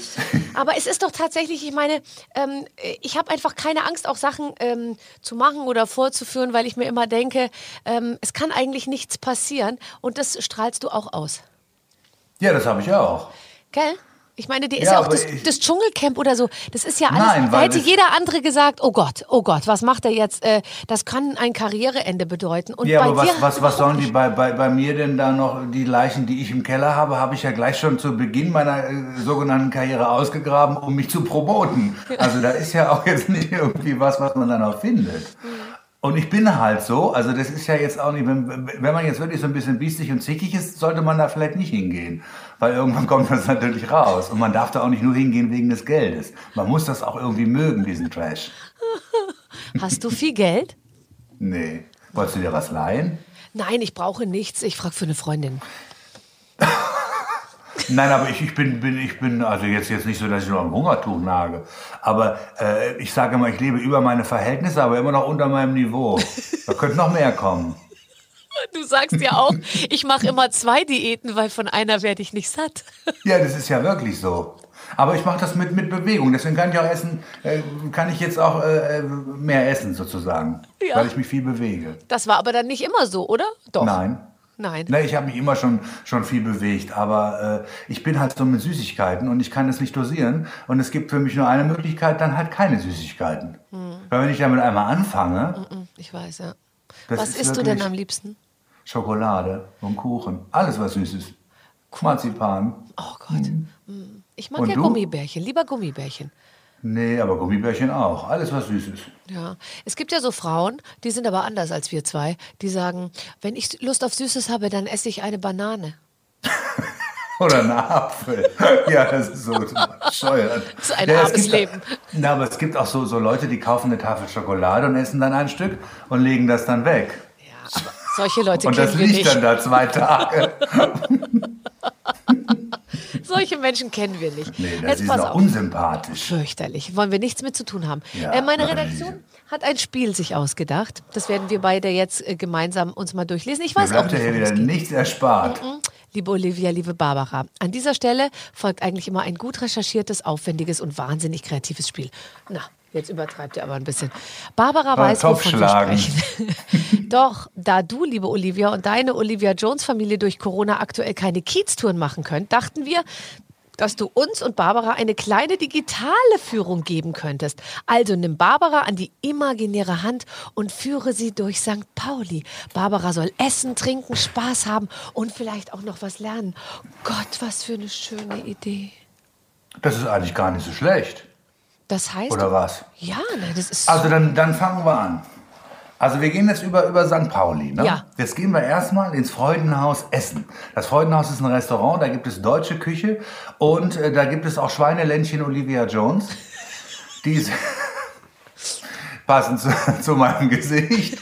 Aber es ist doch tatsächlich, ich meine, ähm, ich habe einfach keine Angst, auch Sachen ähm, zu machen oder vorzuführen, weil ich mir immer denke, ähm, es kann eigentlich nichts passieren und das strahlst du auch aus. Ja, das habe ich auch. Gell? Ich meine, dir ist Ja, ja, auch das, das Dschungelcamp oder so, das ist ja alles, Nein, da hätte jeder andere gesagt, oh Gott, oh Gott, was macht er jetzt? Äh, das kann ein Karriereende bedeuten. Und Ja, aber was, was, was sollen die bei, bei, bei mir denn da noch, die Leichen, die ich im Keller habe, habe ich ja gleich schon zu Beginn meiner äh, sogenannten Karriere ausgegraben, um mich zu promoten. Also da ist ja auch jetzt nicht irgendwie was, was man dann auch findet. Und ich bin halt so, also das ist ja jetzt auch nicht, wenn, wenn man jetzt wirklich so ein bisschen biestig und zickig ist, sollte man da vielleicht nicht hingehen. Weil irgendwann kommt das natürlich raus. Und man darf da auch nicht nur hingehen wegen des Geldes. Man muss das auch irgendwie mögen, diesen Trash. Hast du viel Geld? Nee. Wolltest du dir was leihen? Nein, ich brauche nichts. Ich frage für eine Freundin. Nein, aber ich, ich bin, bin, ich bin, also jetzt, jetzt nicht so, dass ich nur am Hungertuch nage. Aber äh, ich sage immer, ich lebe über meine Verhältnisse, aber immer noch unter meinem Niveau. Da könnte noch mehr kommen. Du sagst ja auch, ich mache immer zwei Diäten, weil von einer werde ich nicht satt. Ja, das ist ja wirklich so. Aber ich mache das mit, mit Bewegung. Deswegen kann ich auch essen, äh, kann ich jetzt auch äh, mehr essen sozusagen. Ja. Weil ich mich viel bewege. Das war aber dann nicht immer so, oder? Doch. Nein. Nein. Ne, ich habe mich immer schon, schon viel bewegt, aber äh, ich bin halt so mit Süßigkeiten und ich kann das nicht dosieren. Und es gibt für mich nur eine Möglichkeit, dann halt keine Süßigkeiten. Hm. Weil wenn ich damit einmal anfange, Ich weiß, ja. Was ist isst du denn am liebsten? Schokolade und Kuchen, alles was süß ist. Marzipan. Oh Gott. Mm. Ich mag Und ja du? Gummibärchen, lieber Gummibärchen. Nee, aber Gummibärchen auch. Alles was süß ist. Ja. Es gibt ja so Frauen, die sind aber anders als wir zwei, die sagen, wenn ich Lust auf Süßes habe, dann esse ich eine Banane. Oder ein Apfel. ja, das ist so bescheuert. Das ist ein ja, es armes gibt, Leben. Na, aber es gibt auch so, so Leute, die kaufen eine Tafel Schokolade und essen dann ein Stück und legen das dann weg. Ja, aber solche Leute Und das liegt nicht. dann da zwei Tage. Solche Menschen kennen wir nicht. Nee, das Jetzt ist pass auf. unsympathisch. Fürchterlich. Wollen wir nichts mit zu tun haben. Ja, äh, meine Redaktion hat ein Spiel sich ausgedacht. Das werden wir beide jetzt äh, gemeinsam uns mal durchlesen. Ich Mir weiß auch nicht, hier wieder nichts erspart. Liebe Olivia, liebe Barbara, an dieser Stelle folgt eigentlich immer ein gut recherchiertes, aufwendiges und wahnsinnig kreatives Spiel. Na, jetzt übertreibt ihr aber ein bisschen. Barbara weiß, wovon wir sprechen. Doch, da du, liebe Olivia, und deine Olivia Jones Familie durch Corona aktuell keine Kieztouren machen könnt, dachten wir, dass du uns und Barbara eine kleine digitale Führung geben könntest. Also nimm Barbara an die imaginäre Hand und führe sie durch St. Pauli. Barbara soll essen, trinken, Spaß haben und vielleicht auch noch was lernen. Gott, was für eine schöne Idee. Das ist eigentlich gar nicht so schlecht. Das heißt. Oder was? Ja, nein, das ist. Also dann, dann fangen wir an. Also wir gehen jetzt über, über St. Pauli. Ne? Ja. Jetzt gehen wir erstmal ins Freudenhaus Essen. Das Freudenhaus ist ein Restaurant, da gibt es deutsche Küche und äh, da gibt es auch Schweineländchen Olivia Jones. Die ist passend zu, zu meinem Gesicht.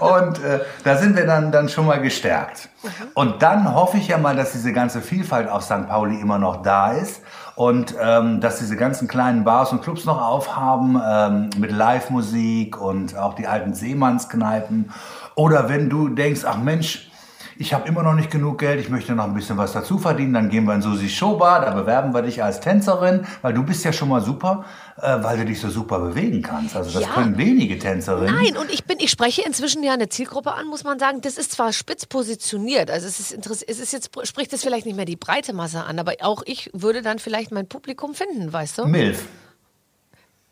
Und äh, da sind wir dann, dann schon mal gestärkt. Und dann hoffe ich ja mal, dass diese ganze Vielfalt auf St. Pauli immer noch da ist und ähm, dass diese ganzen kleinen Bars und Clubs noch aufhaben ähm, mit Live-Musik und auch die alten Seemannskneipen. Oder wenn du denkst, ach Mensch, ich habe immer noch nicht genug Geld, ich möchte noch ein bisschen was dazu verdienen, dann gehen wir in Susi Showbar, da bewerben wir dich als Tänzerin, weil du bist ja schon mal super, äh, weil du dich so super bewegen kannst. Also das Ja. können wenige Tänzerinnen. Nein, und ich bin, ich spreche inzwischen ja eine Zielgruppe an, muss man sagen. Das ist zwar spitz positioniert, also es ist interess es ist jetzt spricht es vielleicht nicht mehr die breite Masse an, aber auch ich würde dann vielleicht mein Publikum finden, weißt du? Milf.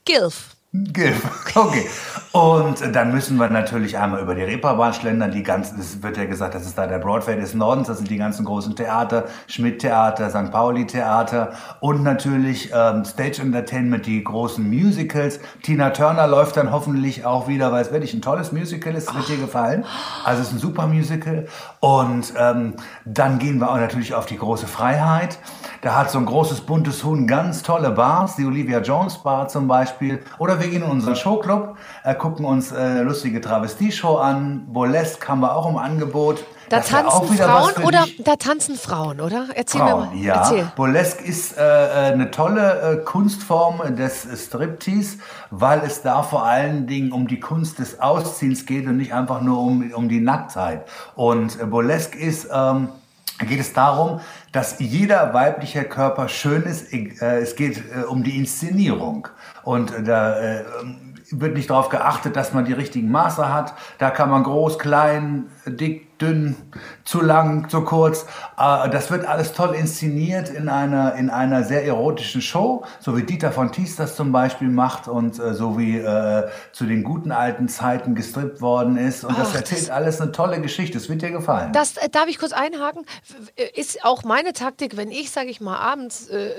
Gilf. Gilf. Okay. Und dann müssen wir natürlich einmal über die Reeperbahn schlendern. Die ganzen, es wird ja gesagt, das ist da der Broadway des Nordens. Das sind die ganzen großen Theater, Schmidt-Theater, St. Pauli-Theater und natürlich ähm, Stage Entertainment, die großen Musicals. Tina Turner läuft dann hoffentlich auch wieder, weil es wirklich ein tolles Musical ist. Es wird dir gefallen. Also es ist ein super Musical. Und ähm, dann gehen wir auch natürlich auf die große Freiheit. Da hat so ein großes buntes Huhn ganz tolle Bars, die Olivia Jones Bar zum Beispiel. Oder wir gehen in unseren Showclub, äh, gucken uns äh, lustige Travestie-Show an. Burlesque haben wir auch im Angebot. Da Das tanzen Frauen oder dich. da tanzen Frauen, oder? Erzähl mir Frauen, mal. ja. Erzähl. Burlesque ist äh, äh, eine tolle äh, Kunstform des Striptease, weil es da vor allen Dingen um die Kunst des Ausziehens geht und nicht einfach nur um, um die Nacktheit. Und äh, Burlesque ist... Ähm, geht es darum, dass jeder weibliche Körper schön ist. Äh, Es geht äh, um die Inszenierung. Und äh, da wird nicht darauf geachtet, dass man die richtigen Maße hat. Da kann man groß, klein, dick, dünn, zu lang, zu kurz. Äh, Das wird alles toll inszeniert in einer, in einer sehr erotischen Show, so wie Dieter von Thies das zum Beispiel macht und äh, so wie äh, zu den guten alten Zeiten gestrippt worden ist. Und das Ach, erzählt alles eine tolle Geschichte. Es wird dir gefallen. Das äh, darf ich kurz einhaken. Äh, Ist auch meine Taktik, wenn ich, sage ich mal, abends äh,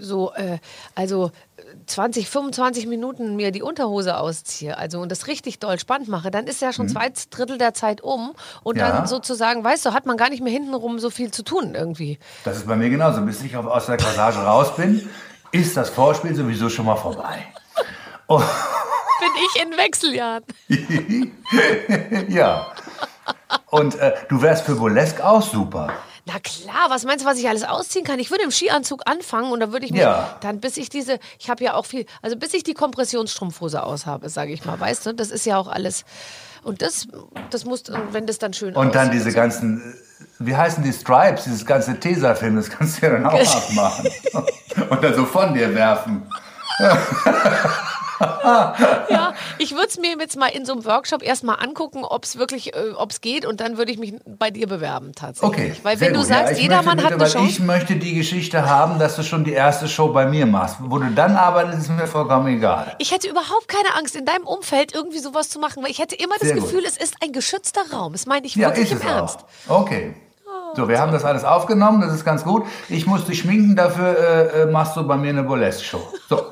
so, äh, also äh, 20, 25 Minuten mir die Unterhose ausziehe, also und das richtig doll spannend mache, dann ist ja schon zwei Drittel der Zeit um und Mhm. Ja. dann sozusagen, weißt du, hat man gar nicht mehr hintenrum so viel zu tun irgendwie. Das ist bei mir genauso. Bis ich aus der Corsage raus bin, ist das Vorspiel sowieso schon mal vorbei. Oh, Bin ich in Wechseljahren. ja. Und äh, du wärst für Burlesque auch super. Na klar, was meinst du, was ich alles ausziehen kann? Ich würde im Skianzug anfangen und dann würde ich mich Ja. dann, bis ich diese, ich habe ja auch viel, also bis ich die Kompressionsstrumpfhose aushabe, sage ich mal, weißt du, das ist ja auch alles. Und das, das muss, wenn das dann schön Und dann diese so. ganzen, wie heißen die Stripes, dieses ganze Tesafilm, das kannst du ja dann auch abmachen. Und dann so von dir werfen. Ja, ich würde es mir jetzt mal in so einem Workshop erstmal angucken, ob es wirklich, äh, ob es geht und dann würde ich mich bei dir bewerben tatsächlich. Okay. Weil wenn du gut. sagst, ja, jedermann möchte hat bitte, eine Chance. Ich möchte die Geschichte haben, dass du schon die erste Show bei mir machst. Wo du dann arbeitest, ist mir vollkommen egal. Ich hätte überhaupt keine Angst, in deinem Umfeld irgendwie sowas zu machen, weil ich hätte immer das Sehr gut. Gefühl, es ist ein geschützter Raum. Das meine ich Ja, wirklich im es Ernst. auch. Okay. So, wir haben das alles aufgenommen, das ist ganz gut. Ich muss dich schminken, dafür äh, äh, machst du bei mir eine Burlesque-Show. So.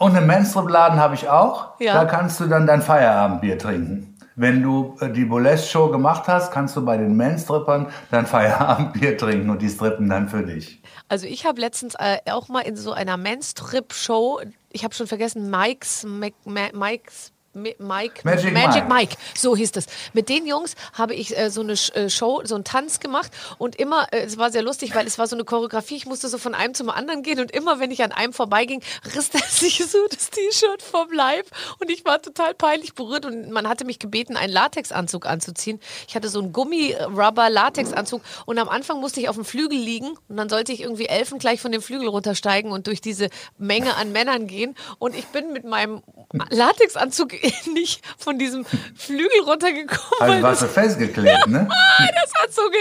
Und einen Menstrip-Laden habe ich auch. Ja. Da kannst du dann dein Feierabendbier trinken. Wenn du äh, die Burlesque-Show gemacht hast, kannst du bei den Menstrippern dein Feierabendbier trinken und die strippen dann für dich. Also ich habe letztens äh, auch mal in so einer Menstrip-Show, ich habe schon vergessen, Mike's, Mike, Mike's, Mi- Mike, Magic Magic Mike. Mike, so hieß es. Mit den Jungs habe ich äh, so eine äh, Show, so einen Tanz gemacht und immer, äh, es war sehr lustig, weil es war so eine Choreografie, ich musste so von einem zum anderen gehen und immer, wenn ich an einem vorbeiging, riss er sich so das T-Shirt vom Leib und ich war total peinlich berührt und man hatte mich gebeten, einen Latexanzug anzuziehen. Ich hatte so einen Gummi-Rubber-Latexanzug und am Anfang musste ich auf dem Flügel liegen und dann sollte ich irgendwie elfen gleich von dem Flügel runtersteigen und durch diese Menge an Männern gehen und ich bin mit meinem Latexanzug nicht von diesem Flügel runtergekommen, Also warst du festgeklebt, ne? das hat so ge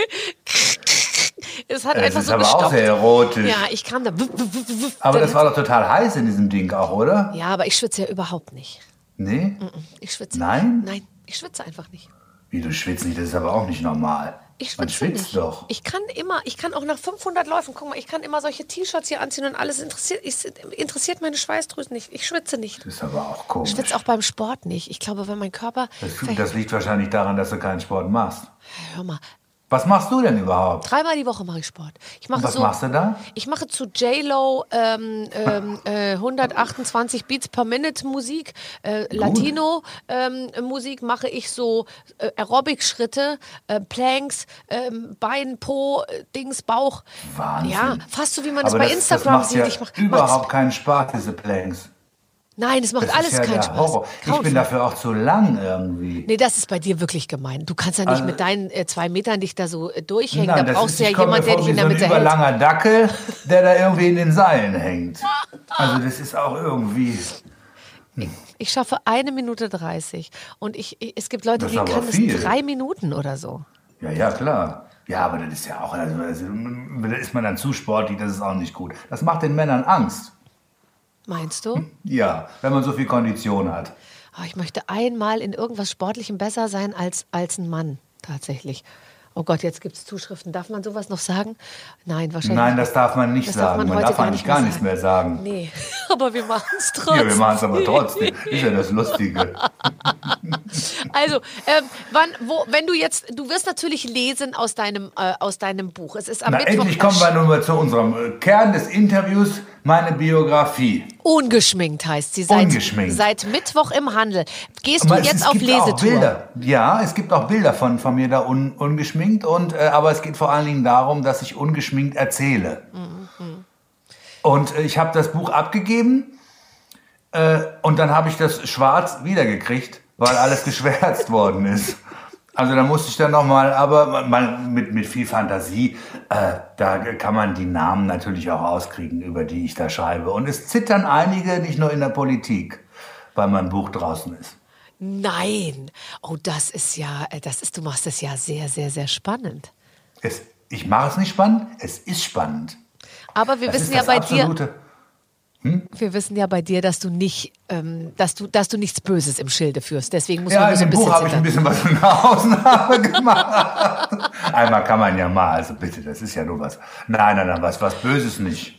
das hat Das einfach ist so aber auch gestoppt. sehr erotisch. Ja, ich kam da. aber das war doch total heiß in diesem Ding auch, oder? Ja, aber ich schwitze ja überhaupt nicht. Nee? Ich schwitze Nein? nicht. Nein, ich schwitze einfach nicht. Wie, du schwitzt nicht, das ist aber auch nicht normal. Ich Man schwitze schwitzt nicht. doch. Ich kann immer, ich kann auch nach 500 Läufen, guck mal, ich kann immer solche T-Shirts hier anziehen und alles interessiert, ich, interessiert meine Schweißdrüsen nicht. Ich schwitze nicht. Das ist aber auch komisch. Ich schwitze auch beim Sport nicht. Ich glaube, wenn mein Körper. Das, das liegt wahrscheinlich daran, dass du keinen Sport machst. Hör mal, Was machst du denn überhaupt? dreimal die Woche mache ich Sport. Ich mache Was so, machst du da? Ich mache zu J-Lo ähm, ähm, äh, 128 Beats per Minute Musik. Äh, Latino ähm, Musik mache ich so äh, Aerobic-Schritte, äh, Planks, ähm, Bein, Po, äh, Dings, Bauch. Wahnsinn. Ja, fast so wie man das aber bei das, Instagram das sieht. Ja ich mach, überhaupt keinen Spaß, diese Planks. Nein, es macht Das alles ja keinen Spaß. Horror. Ich bin dafür auch zu lang irgendwie. Nee, das ist bei dir wirklich gemein. Du kannst ja nicht Also- mit deinen äh, zwei Metern dich da so äh, durchhängen. Nein, da das brauchst du ja ich komme jemand, mir der dich in der ein Mitte hält. überlanger Dackel, der da irgendwie in den Seilen hängt. Also das ist auch irgendwie... Ich schaffe eine Minute 30. Und ich, ich, es gibt Leute, Das die können es viel. drei Minuten oder so. Ja, ja, klar. Ja, aber das ist ja auch... Also, also, da ist man dann zu sportlich, das ist auch nicht gut. Das macht den Männern Angst. Meinst du? Ja, wenn man so viel Kondition hat. Ah, ich möchte einmal in irgendwas Sportlichem besser sein als, als ein Mann, tatsächlich. Oh Gott, jetzt gibt es Zuschriften. Darf man sowas noch sagen? Nein, wahrscheinlich Nein, das darf man nicht Das darf sagen. man Man, heute darf gar eigentlich nicht gar mehr nichts mehr sagen. Nee, aber wir machen es trotzdem. Ja, wir machen es aber trotzdem. Ist ja das Lustige. Also, ähm, wann, wo, wenn du jetzt, du wirst natürlich lesen aus deinem, äh, aus deinem Buch. Es ist am Na, Mittwoch endlich kommen wir nun mal zu unserem äh, Kern des Interviews, meine Biografie. Ungeschminkt heißt sie. Seit, Ungeschminkt. Seit Mittwoch im Handel. Gehst du Aber es- jetzt es auf gibt auch Lesetour? Bilder. Ja, es gibt auch Bilder von, von mir da un, ungeschminkt. Und, äh, aber es geht vor allen Dingen darum, dass ich ungeschminkt erzähle. Und äh, ich habe das Buch abgegeben äh, und dann habe ich das schwarz wiedergekriegt, weil alles geschwärzt worden ist. Also da musste ich dann nochmal, aber man, mit, mit viel Fantasie, äh, da kann man die Namen natürlich auch rauskriegen, über die ich da schreibe. Und es zittern einige, nicht nur in der Politik, weil mein Buch draußen ist. Nein. Oh, das ist ja, äh, das ist, du machst es ja sehr, sehr, sehr spannend. Es, ich mache es nicht spannend, es ist spannend. Aber wir Das wissen ja bei dir, absolute. wir wissen ja bei dir, dass du nicht, ähm, dass du, dass du nichts Böses im Schilde führst. Deswegen muss Ja, man in so ein dem Buch habe ich ein bisschen was von der Ausnahme gemacht. Einmal kann man ja mal, also bitte, das ist ja nur was. Nein, nein, nein, was, was Böses nicht.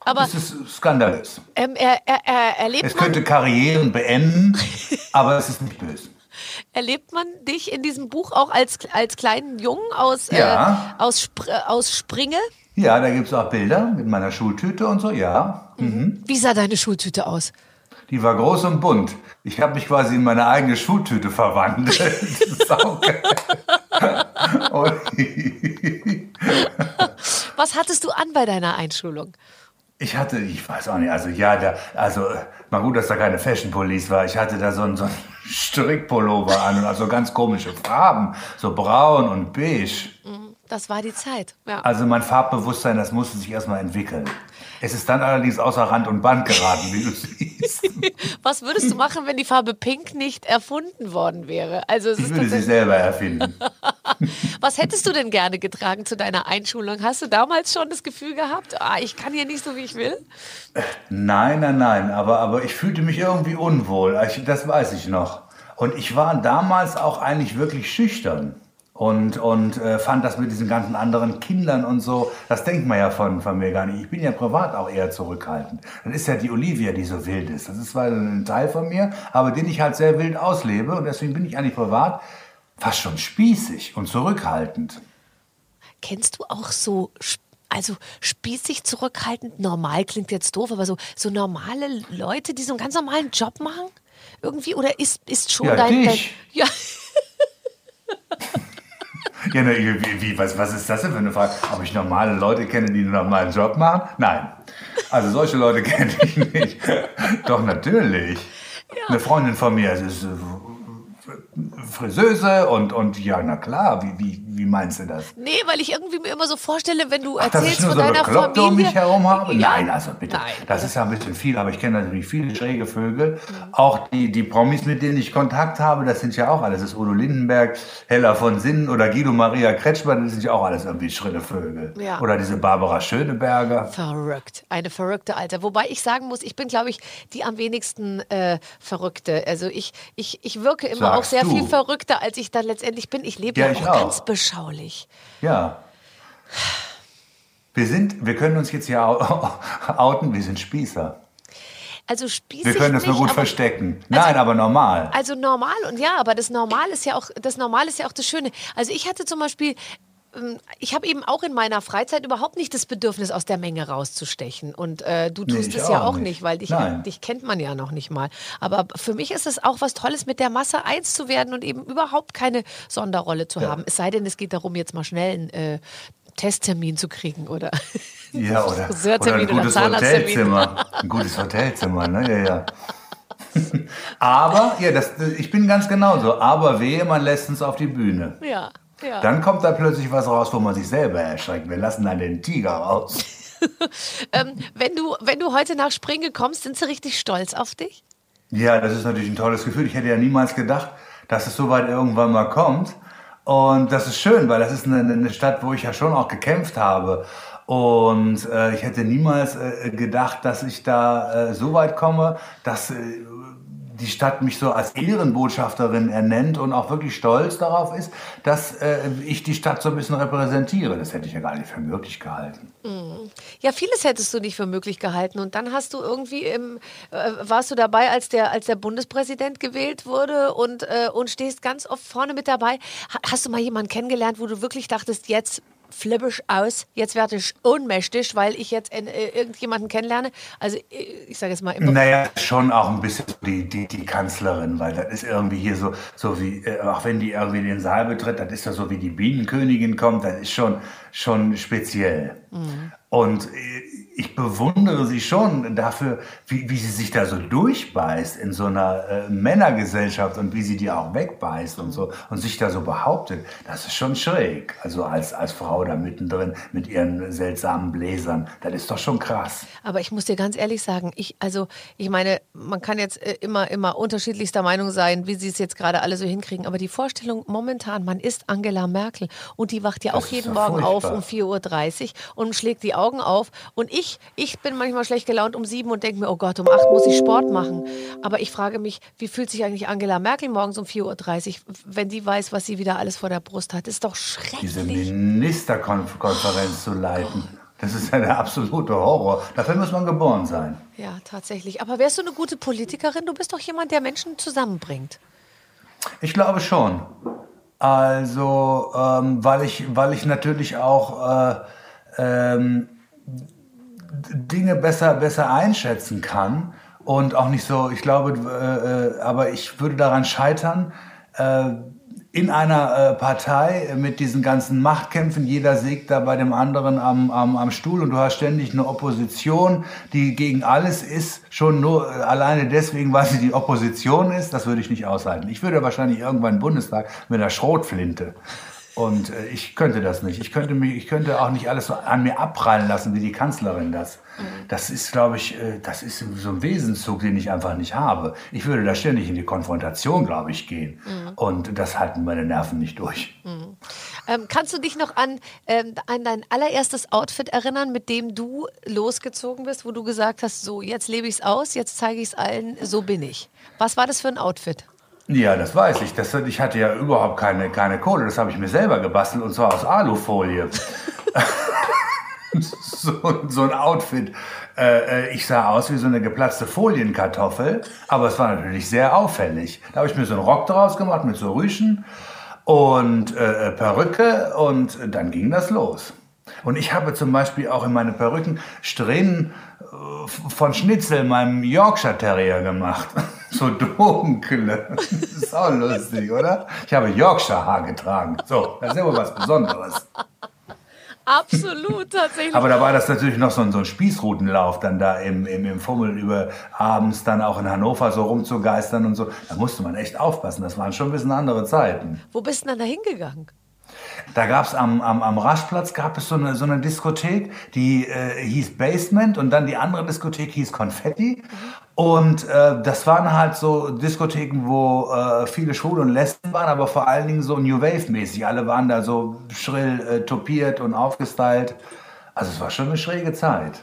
Aber Es ist skandalös. ähm, er, er, er, erlebt, Es könnte Karrieren beenden, aber es ist nicht böse. erlebt man dich in diesem Buch auch als, als kleinen Jungen aus, Ja. äh, aus, Spr äh, aus Springe? Ja, da gibt es auch Bilder mit meiner Schultüte und so, ja. Wie sah deine Schultüte aus? Die war groß und bunt. Ich habe mich quasi in meine eigene Schultüte verwandelt. Was hattest du an bei deiner Einschulung? Ich hatte, ich weiß auch nicht, also ja, da, also mal gut, dass da keine Fashion Police war. Ich hatte da so einen, so einen Strickpullover an und also ganz komische Farben, so braun und beige. Das war die Zeit. Ja. Also mein Farbbewusstsein, das musste sich erstmal entwickeln. Es ist dann allerdings außer Rand und Band geraten, wie du siehst. Was würdest du machen, wenn die Farbe Pink nicht erfunden worden wäre? Also Ich ist würde sie selber erfinden. Was hättest du denn gerne getragen zu deiner Einschulung? Hast du damals schon das Gefühl gehabt, ah, ich kann hier nicht so, wie ich will? Nein, nein, nein, aber, aber ich fühlte mich irgendwie unwohl. Ich, das weiß ich noch. Und ich war damals auch eigentlich wirklich schüchtern. Und, und äh, fand das mit diesen ganzen anderen Kindern und so, das denkt man ja von, von mir gar nicht. Ich bin ja privat auch eher zurückhaltend. Das ist ja die Olivia, die so wild ist. Das ist zwar ein Teil von mir, aber den ich halt sehr wild auslebe. Und deswegen bin ich eigentlich privat fast schon spießig und zurückhaltend. Kennst du auch so, also spießig zurückhaltend, normal klingt jetzt doof, aber so, so normale Leute, die so einen ganz normalen Job machen? Irgendwie? Oder ist, ist schon Ja, dein, dein. dich. Ja, Ja, na, wie, wie, was, was ist das denn für eine Frage? Ob ich normale Leute kenne, die einen normalen Job machen? Nein. Also solche Leute kenne ich nicht. Doch, natürlich. Eine Freundin von mir, ist, äh, Friseuse und, und ja, na klar, wie, wie, wie meinst du das? Nee, weil ich irgendwie mir immer so vorstelle, wenn du Ach, erzählst von so deiner Familie. um mich herum habe? Ja. Nein, also bitte. Nein. Das ist ja ein bisschen viel, aber ich kenne natürlich viele schräge Vögel. Auch die, die Promis, mit denen ich Kontakt habe, das sind ja auch alles. Das ist Udo Lindenberg, Hella von Sinnen oder Guido Maria Kretschmann, das sind ja auch alles irgendwie schrille Vögel. Ja. Oder diese Barbara Schöneberger. Verrückt, eine verrückte Alte. Wobei ich sagen muss, ich bin, glaube ich, die am wenigsten äh, Verrückte. Also ich, ich, ich wirke immer Sagst auch sehr du. viel verrückter, als ich dann letztendlich bin. Ich lebe Ja, auch, auch. ganz beschaulich. Ja. Wir sind, wir können uns jetzt ja au- outen, wir sind Spießer. Also spießig Wir können das nur nicht, gut aber- verstecken. Nein, aber normal. Also normal und ja, aber das Normal ist ja auch das Normal ist ja auch das Schöne. Also ich hatte zum Beispiel ich habe eben auch in meiner Freizeit überhaupt nicht das Bedürfnis, aus der Menge rauszustechen. Und äh, du Nee, tust es ja auch nicht. nicht, weil dich, dich kennt man ja noch nicht mal. Aber für mich ist es auch was Tolles, mit der Masse eins zu werden und eben überhaupt keine Sonderrolle zu haben. Es sei denn, es geht darum, jetzt mal schnell einen äh, Testtermin zu kriegen oder Ja, oder, oder ein oder gutes Zahnarzttermin. Hotelzimmer. Ein gutes Hotelzimmer, ne? Ja, ja. Aber, ja, das, ich bin ganz genauso. Aber wehe, man lässt uns auf die Bühne. Ja, ja. Dann kommt da plötzlich was raus, wo man sich selber erschreckt. Wir lassen dann den Tiger raus. ähm, wenn, du, wenn du heute nach Springe kommst, sind sie richtig stolz auf dich? Ja, das ist natürlich ein tolles Gefühl. Ich hätte ja niemals gedacht, dass es so weit irgendwann mal kommt. Und das ist schön, weil das ist eine, eine Stadt, wo ich ja schon auch gekämpft habe. Und äh, ich hätte niemals äh, gedacht, dass ich da äh, so weit komme, dass äh, die Stadt mich so als Ehrenbotschafterin ernennt und auch wirklich stolz darauf ist, dass äh, ich die Stadt so ein bisschen repräsentiere. Das hätte ich ja gar nicht für möglich gehalten. Ja, vieles hättest du nicht für möglich gehalten. Und dann hast du irgendwie im, äh, warst du dabei, als der, als der Bundespräsident gewählt wurde und, äh, und stehst ganz oft vorne mit dabei. Ha hast du mal jemanden kennengelernt, wo du wirklich dachtest, jetzt flippe ich aus, jetzt werde ich ohnmächtig, weil ich jetzt äh, irgendjemanden kennenlerne? Also äh, ich sage jetzt mal immer. Naja, schon auch ein bisschen die, die, die Kanzlerin, weil das ist irgendwie hier so, so wie, äh, auch wenn die irgendwie den Saal betritt, das ist ja so wie die Bienenkönigin kommt, das ist schon, schon speziell. Und äh, ich bewundere sie schon dafür, wie, wie sie sich da so durchbeißt in so einer äh, Männergesellschaft und wie sie die auch wegbeißt und so und sich da so behauptet. Das ist schon schräg. Also als, als Frau da mittendrin mit ihren seltsamen Bläsern, das ist doch schon krass. Aber ich muss dir ganz ehrlich sagen, ich, also, ich meine, man kann jetzt äh, immer, immer unterschiedlichster Meinung sein, wie sie es jetzt gerade alle so hinkriegen. Aber die Vorstellung momentan, man ist Angela Merkel und die wacht ja Das auch jeden Morgen auf furchtbar. um 4.30 Uhr und schlägt die Augen auf. Und ich, ich bin manchmal schlecht gelaunt um sieben und denke mir, oh Gott, um acht muss ich Sport machen. Aber ich frage mich, wie fühlt sich eigentlich Angela Merkel morgens um 4.30 Uhr, wenn die weiß, was sie wieder alles vor der Brust hat? Das ist doch diese schrecklich. Ministerkonferenz zu leiten. Das ist ja der absolute Horror. Dafür muss man geboren sein. Ja, tatsächlich. Aber wärst du eine gute Politikerin? Du bist doch jemand, der Menschen zusammenbringt. Ich glaube schon. Also, ähm, weil, ich, weil ich natürlich auch äh, ähm, Dinge besser, besser einschätzen kann und auch nicht so, ich glaube, äh, äh, aber ich würde daran scheitern, äh, in einer äh, Partei mit diesen ganzen Machtkämpfen, jeder sägt da bei dem anderen am, am, am Stuhl und du hast ständig eine Opposition, die gegen alles ist, schon nur äh, alleine deswegen, weil sie die Opposition ist, das würde ich nicht aushalten. Ich würde wahrscheinlich irgendwann im Bundestag mit einer Schrotflinte und äh, ich könnte das nicht. Ich könnte, mich, ich könnte auch nicht alles so an mir abprallen lassen, wie die Kanzlerin das. Das ist, glaube ich, äh, das ist so ein Wesenszug, den ich einfach nicht habe. Ich würde da ständig in die Konfrontation, glaube ich, gehen. Und das halten meine Nerven nicht durch. Ähm, kannst du dich noch an, ähm, an dein allererstes Outfit erinnern, mit dem du losgezogen bist, wo du gesagt hast, so, jetzt lebe ich es aus, jetzt zeige ich es allen, so bin ich. Was war das für ein Outfit? Ja, das weiß ich. Das, ich hatte ja überhaupt keine, keine Kohle. Das habe ich mir selber gebastelt und zwar aus Alufolie. so, so ein Outfit. Äh, äh, ich sah aus wie so eine geplatzte Folienkartoffel, aber es war natürlich sehr auffällig. Da habe ich mir so einen Rock draus gemacht mit so Rüschen und äh, Perücke und dann ging das los. Und ich habe zum Beispiel auch in meine Perücken Strähnen äh, von Schnitzel, meinem Yorkshire Terrier, gemacht. So dunkle. Das ist auch lustig, oder? Ich habe Yorkshire Haar getragen. So, das ist immer was Besonderes. Absolut, tatsächlich. Aber da war das natürlich noch so ein, so ein Spießrutenlauf, dann da im, im, im Fummel über abends dann auch in Hannover so rumzugeistern und so. Da musste man echt aufpassen. Das waren schon ein bisschen andere Zeiten. Wo bist du denn dann da hingegangen? Da gab es am, am, am Raschplatz gab es so eine, so eine Diskothek, die äh, hieß Basement und dann die andere Diskothek hieß Konfetti. Und äh, das waren halt so Diskotheken, wo äh, viele Schwule und Lesben waren, aber vor allen Dingen so New Wave-mäßig. Alle waren da so schrill äh, topiert und aufgestylt. Also es war schon eine schräge Zeit.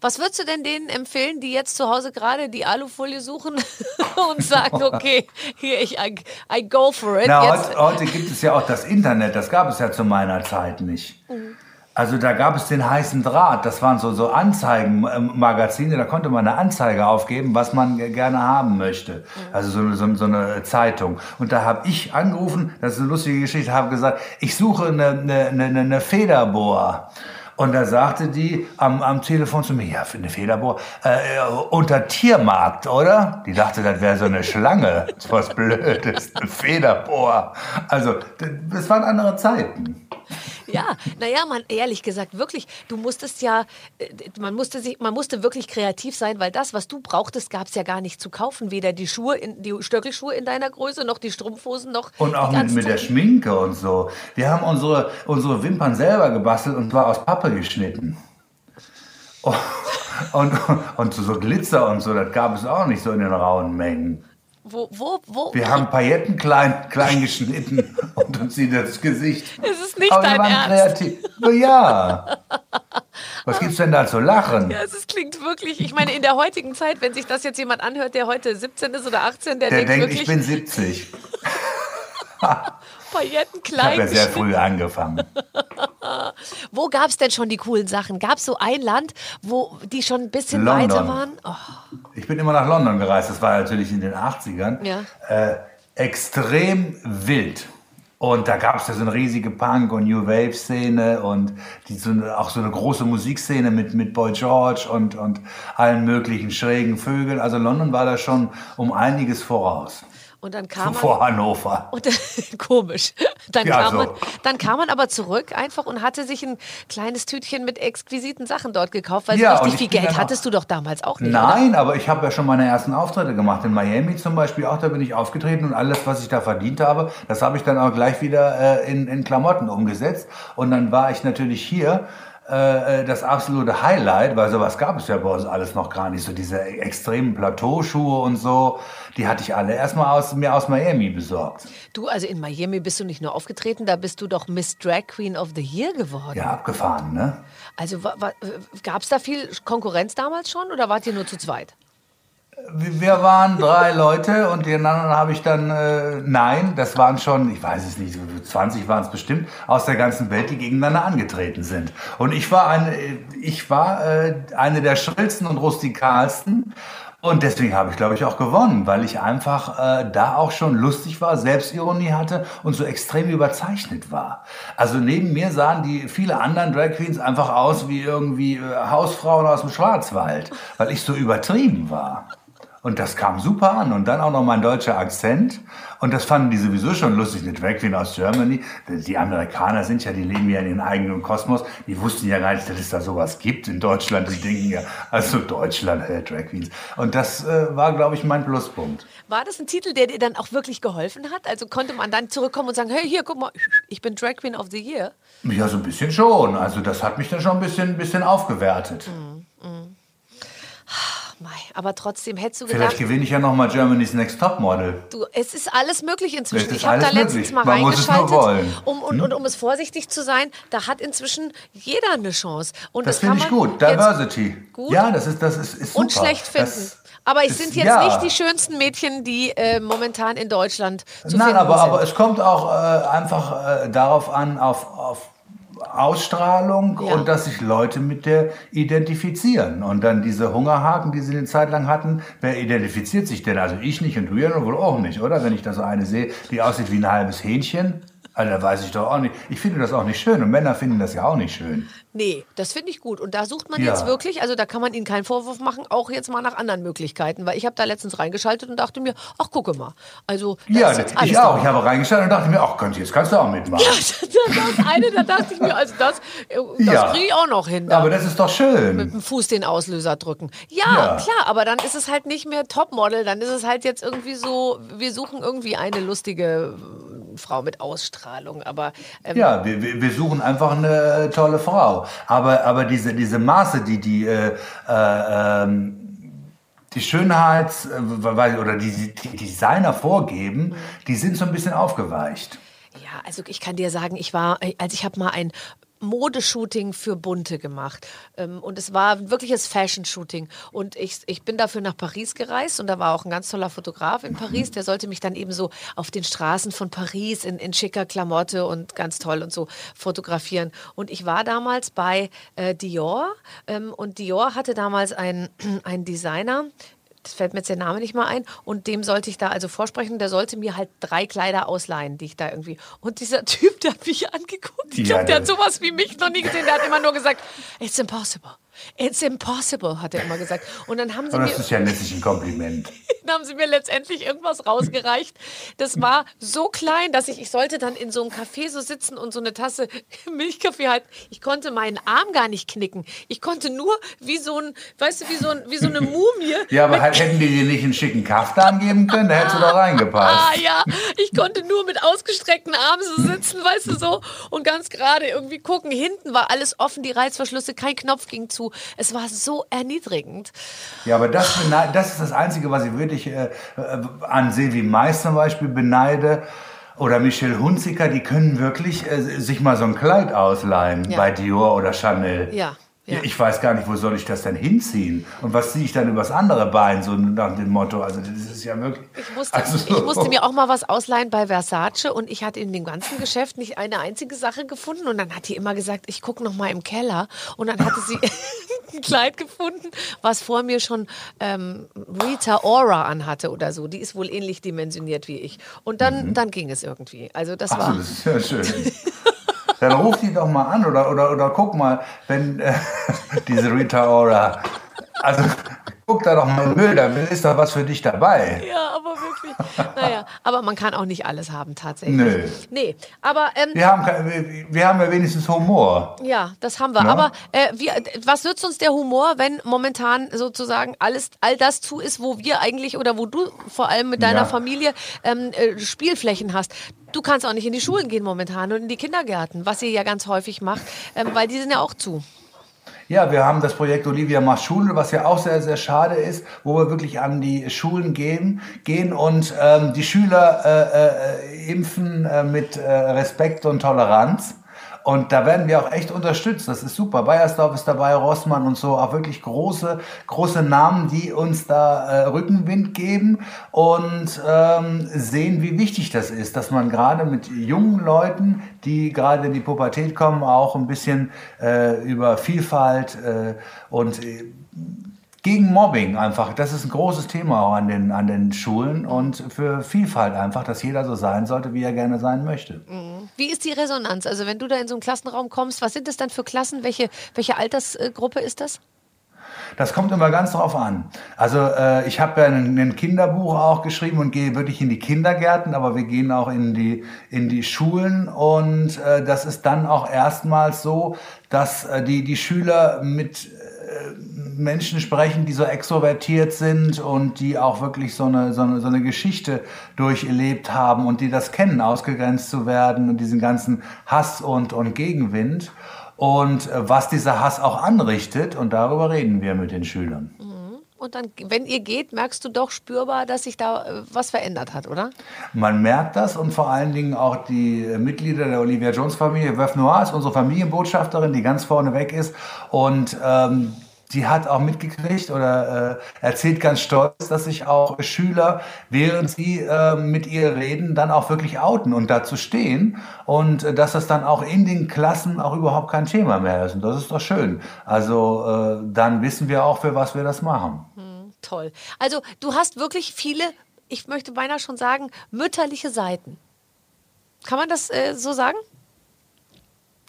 Was würdest du denn denen empfehlen, die jetzt zu Hause gerade die Alufolie suchen und sagen, okay, hier, ich, I, I go for it. Na, jetzt. heute, heute gibt es ja auch das Internet, das gab es ja zu meiner Zeit nicht. Also da gab es den heißen Draht, das waren so, so Anzeigenmagazine, da konnte man eine Anzeige aufgeben, was man ge- gerne haben möchte. Also so, eine- so, so eine Zeitung. Und da habe ich angerufen, das ist eine lustige Geschichte, habe gesagt, ich suche eine, eine, eine, eine Federbohr. Und da sagte die am, am Telefon zu mir, ja, für eine Federbohr, äh, unter Tiermarkt, oder? Die dachte, das wäre so eine Schlange. Das ist was Blödes, eine Federbohr. Also, das waren andere Zeiten. Ja, naja, man, ehrlich gesagt, wirklich, du musstest ja, äh, man musste, sich, man musste wirklich kreativ sein, weil das, was du brauchtest, gab es ja gar nicht zu kaufen. Weder die Schuhe, in, die Stöckelschuhe in deiner Größe, noch die Strumpfhosen, noch Und auch mit, mit der. Schminke und so. Wir haben unsere, unsere Wimpern selber gebastelt und zwar aus Pappe geschnitten. Oh, Und, und so Glitzer und so, das gab es auch nicht so in den rauen Mengen. Wo, wo, wo? Wir haben Pailletten klein, klein geschnitten und uns in das Gesicht. Es ist nicht Aber wir dein waren Ernst. kreativ. Na ja. Was gibt's denn da zu lachen? Ja, es klingt wirklich, ich meine, in der heutigen Zeit, wenn sich das jetzt jemand anhört, der heute 17 ist oder 18, der, Der denkt, denkt, wirklich, ich bin 70. Pailletten Ich habe ja sehr früh angefangen. Wo gab es denn schon die coolen Sachen? Gab es so ein Land, wo die schon ein bisschen London. weiter waren? Oh, Ich bin immer nach London gereist, das war natürlich in den 80ern. Ja. Äh, extrem wild. Und da gab es ja so eine riesige Punk- und New Wave-Szene und die, so eine, auch so eine große Musikszene mit, mit Boy George und, und allen möglichen schrägen Vögeln. Also London war da schon um einiges voraus. Und dann kam man, Vor Hannover. und, komisch. Dann, Ja, kam so. man, dann kam man aber zurück einfach und hatte sich ein kleines Tütchen mit exquisiten Sachen dort gekauft, weil Ja, so richtig ich viel Geld hattest du doch damals auch nicht. Oder? Nein, aber ich habe ja schon meine ersten Auftritte gemacht. In Miami zum Beispiel auch, da bin ich aufgetreten und alles, was ich da verdient habe, das habe ich dann auch gleich wieder äh, in, in Klamotten umgesetzt. Und dann war ich natürlich hier äh, das absolute Highlight, weil sowas gab es ja bei uns alles noch gar nicht. So diese extremen Plateauschuhe und so, die hatte ich alle erstmal aus, mir aus Miami besorgt. Du, also in Miami bist du nicht nur aufgetreten, da bist du doch Miss Drag Queen of the Year geworden. Ja, abgefahren, ne? Also gab es da viel Konkurrenz damals schon oder wart ihr nur zu zweit? Wir waren drei Leute und den anderen habe ich dann, äh, nein, das waren schon, ich weiß es nicht, so 20 waren es bestimmt, aus der ganzen Welt, die gegeneinander angetreten sind. Und ich war eine, ich war äh, eine der schrillsten und rustikalsten. Und deswegen habe ich, glaube ich, auch gewonnen, weil ich einfach äh, da auch schon lustig war, Selbstironie hatte und so extrem überzeichnet war. Also neben mir sahen die viele anderen Drag Queens einfach aus wie irgendwie äh, Hausfrauen aus dem Schwarzwald, weil ich so übertrieben war. Und das kam super an. Und dann auch noch mein deutscher Akzent. Und das fanden die sowieso schon lustig. Eine Drag Queen aus Germany. Die Amerikaner sind ja, die leben ja in ihrem eigenen Kosmos. Die wussten ja gar nicht, dass es da sowas gibt in Deutschland. Die denken ja, also Deutschland, äh, Drag Queens. Und das äh, war, glaube ich, mein Pluspunkt. War das ein Titel, der dir dann auch wirklich geholfen hat? Also konnte man dann zurückkommen und sagen, hey, hier, guck mal, ich bin Drag Queen of the Year. Ja, so ein bisschen schon. Also das hat mich dann schon ein bisschen, ein bisschen aufgewertet. Mei, aber trotzdem hättest du Vielleicht gedacht, gewinne ich ja noch mal Germany's Next Topmodel. du, es ist alles möglich inzwischen. Ich habe da letztens möglich. mal Man muss es nur reingeschaltet, wollen. Hm? um, und, und um es vorsichtig zu sein, da hat inzwischen jeder eine Chance. Und Das kann finde ich gut. Diversity. Gut. Ja, das ist, das ist, ist super. und schlecht finden. Das aber es sind jetzt ja. nicht die schönsten Mädchen, die äh, momentan in Deutschland zu Nein, finden aber, sind. aber es kommt auch äh, einfach äh, darauf an, auf, auf Ausstrahlung Ja. und dass sich Leute mit der identifizieren. Und dann diese Hungerhaken, die sie eine Zeit lang hatten, wer identifiziert sich denn? Also ich nicht und du ja wohl auch nicht, oder? Wenn ich da so eine sehe, die aussieht wie ein halbes Hähnchen. Also, da weiß ich doch auch nicht. Ich finde das auch nicht schön und Männer finden das ja auch nicht schön. Nee, das finde ich gut. Und da sucht man Ja. jetzt wirklich, also da kann man ihnen keinen Vorwurf machen, auch jetzt mal nach anderen Möglichkeiten. Weil ich habe da letztens reingeschaltet und dachte mir, ach, gucke mal. Also, Ja, ich auch. Ich habe reingeschaut und dachte mir, ach Gott, jetzt kannst du auch mitmachen. Ja, das das eine, da dachte ich mir, also das, äh, das Ja. kriege ich auch noch hin. Da. Aber das ist doch schön. mit dem Fuß den Auslöser drücken. Ja, Ja. klar, aber dann ist es halt nicht mehr Topmodel, dann ist es halt jetzt irgendwie so, wir suchen irgendwie eine lustige Frau mit Ausstrahlung, aber ähm, Ja, wir, wir suchen einfach eine äh, tolle Frau. Aber, aber diese, diese Maße, die die, äh, äh, ähm, die Schönheits- äh, oder die, die Designer vorgeben, die sind so ein bisschen aufgeweicht. Ja, also ich kann dir sagen, ich war, also ich habe mal ein Modeshooting für Bunte gemacht. Ähm, Und es war ein wirkliches Fashion-Shooting. Und ich, ich bin dafür nach Paris gereist und da war auch ein ganz toller Fotograf in Paris, der sollte mich dann eben so auf den Straßen von Paris in, in schicker Klamotte und ganz toll und so fotografieren. Und ich war damals bei äh, Dior ähm, und Dior hatte damals einen, einen Designer, das fällt mir jetzt der Name nicht mal ein. Und dem sollte ich da also vorsprechen. Der sollte mir halt drei Kleider ausleihen, die ich da irgendwie. Und dieser Typ, der hat mich angeguckt. Ich glaube, der hat sowas wie mich noch nie gesehen. Der hat immer nur gesagt, it's impossible. It's impossible, hat er immer gesagt. Und dann haben sie Aber mir. das ist ja letztlich ein Kompliment. Dann haben sie mir letztendlich irgendwas rausgereicht. Das war so klein, dass ich, ich sollte dann in so einem Café so sitzen und so eine Tasse Milchkaffee halten. Ich konnte meinen Arm gar nicht knicken. Ich konnte nur wie so ein, weißt du, wie so, ein, wie so eine Mumie. Ja, aber halt, hätten die dir nicht einen schicken Kaftan geben können, da hättest du da reingepasst. Ah ja, ich konnte nur mit ausgestreckten Armen so sitzen, weißt du so, und ganz gerade irgendwie gucken. Hinten war alles offen, die Reißverschlüsse, kein Knopf ging zu. Es war so erniedrigend. Ja, aber das, das ist das Einzige, was ich wirklich äh, äh, an Silvi Mais zum Beispiel beneide. Oder Michelle Hunziker, die können wirklich äh, sich mal so ein Kleid ausleihen Ja. bei Dior oder Chanel. Ja, ja. Ich weiß gar nicht, wo soll ich das denn hinziehen? Und was ziehe ich dann übers andere Bein, so nach dem Motto? Also, das ist ja wirklich. Ich musste, also, ich musste mir auch mal was ausleihen bei Versace und ich hatte in dem ganzen Geschäft nicht eine einzige Sache gefunden und dann hat die immer gesagt, ich gucke noch mal im Keller und dann hatte sie ein Kleid gefunden, was vor mir schon ähm, Rita Ora anhatte oder so. Die ist wohl ähnlich dimensioniert wie ich und dann, dann ging es irgendwie. Also das Ach so, war das ist ja schön. Dann ruf die doch mal an oder, oder, oder guck mal, wenn äh, diese Rita Ora. Also guck da doch mal in Müll, da ist doch was für dich dabei. ja, aber wirklich. Naja, aber man kann auch nicht alles haben tatsächlich. Nö. Nee, aber ähm, Wir haben, wir, haben ja wenigstens Humor. Ja, das haben wir. Ja. Aber äh, wir, was nützt uns der Humor, wenn momentan sozusagen alles, all das zu ist, wo wir eigentlich oder wo du vor allem mit deiner Ja. Familie ähm, äh, Spielflächen hast? Du kannst auch nicht in die Schulen gehen momentan und in die Kindergärten, was ihr ja ganz häufig macht, ähm, weil die sind ja auch zu. Ja, wir haben das Projekt Olivia macht Schule, was ja auch sehr, sehr schade ist, wo wir wirklich an die Schulen gehen, gehen und ähm, die Schüler äh, äh, impfen äh, mit äh, Respekt und Toleranz. Und da werden wir auch echt unterstützt. Das ist super. Bayersdorf ist dabei, Rossmann und so. Auch wirklich große, große Namen, die uns da äh, Rückenwind geben und ähm, sehen, wie wichtig das ist, dass man gerade mit jungen Leuten, die gerade in die Pubertät kommen, auch ein bisschen äh, über Vielfalt äh, und äh, gegen Mobbing einfach. Das ist ein großes Thema auch an den, an den Schulen und für Vielfalt einfach, dass jeder so sein sollte, wie er gerne sein möchte. Wie ist die Resonanz? Also wenn du da in so einen Klassenraum kommst, was sind das dann für Klassen? Welche, welche Altersgruppe ist das? Das kommt immer ganz drauf an. Also äh, ich habe ja ein, ein Kinderbuch auch geschrieben und gehe wirklich in die Kindergärten, aber wir gehen auch in die, in die Schulen und äh, das ist dann auch erstmals so, dass äh, die, die Schüler mit Menschen sprechen, die so extrovertiert sind und die auch wirklich so eine, so eine, so eine Geschichte durchlebt haben und die das kennen, ausgegrenzt zu werden und diesen ganzen Hass und, und Gegenwind. Und äh, was dieser Hass auch anrichtet, und darüber reden wir mit den Schülern. Und dann, wenn ihr geht, merkst du doch spürbar, dass sich da äh, was verändert hat, oder? Man merkt das und vor allen Dingen auch die Mitglieder der Olivia Jones Familie. Veuve Noir ist unsere Familienbotschafterin, die ganz vorne weg ist. Und ähm, die hat auch mitgekriegt oder äh, erzählt ganz stolz, dass sich auch Schüler, während sie äh, mit ihr reden, dann auch wirklich outen und dazu stehen. Und äh, dass das dann auch in den Klassen auch überhaupt kein Thema mehr ist. Und das ist doch schön. Also äh, dann wissen wir auch, für was wir das machen. Toll. Also du hast wirklich viele, ich möchte beinahe schon sagen, mütterliche Seiten. Kann man das äh, so sagen?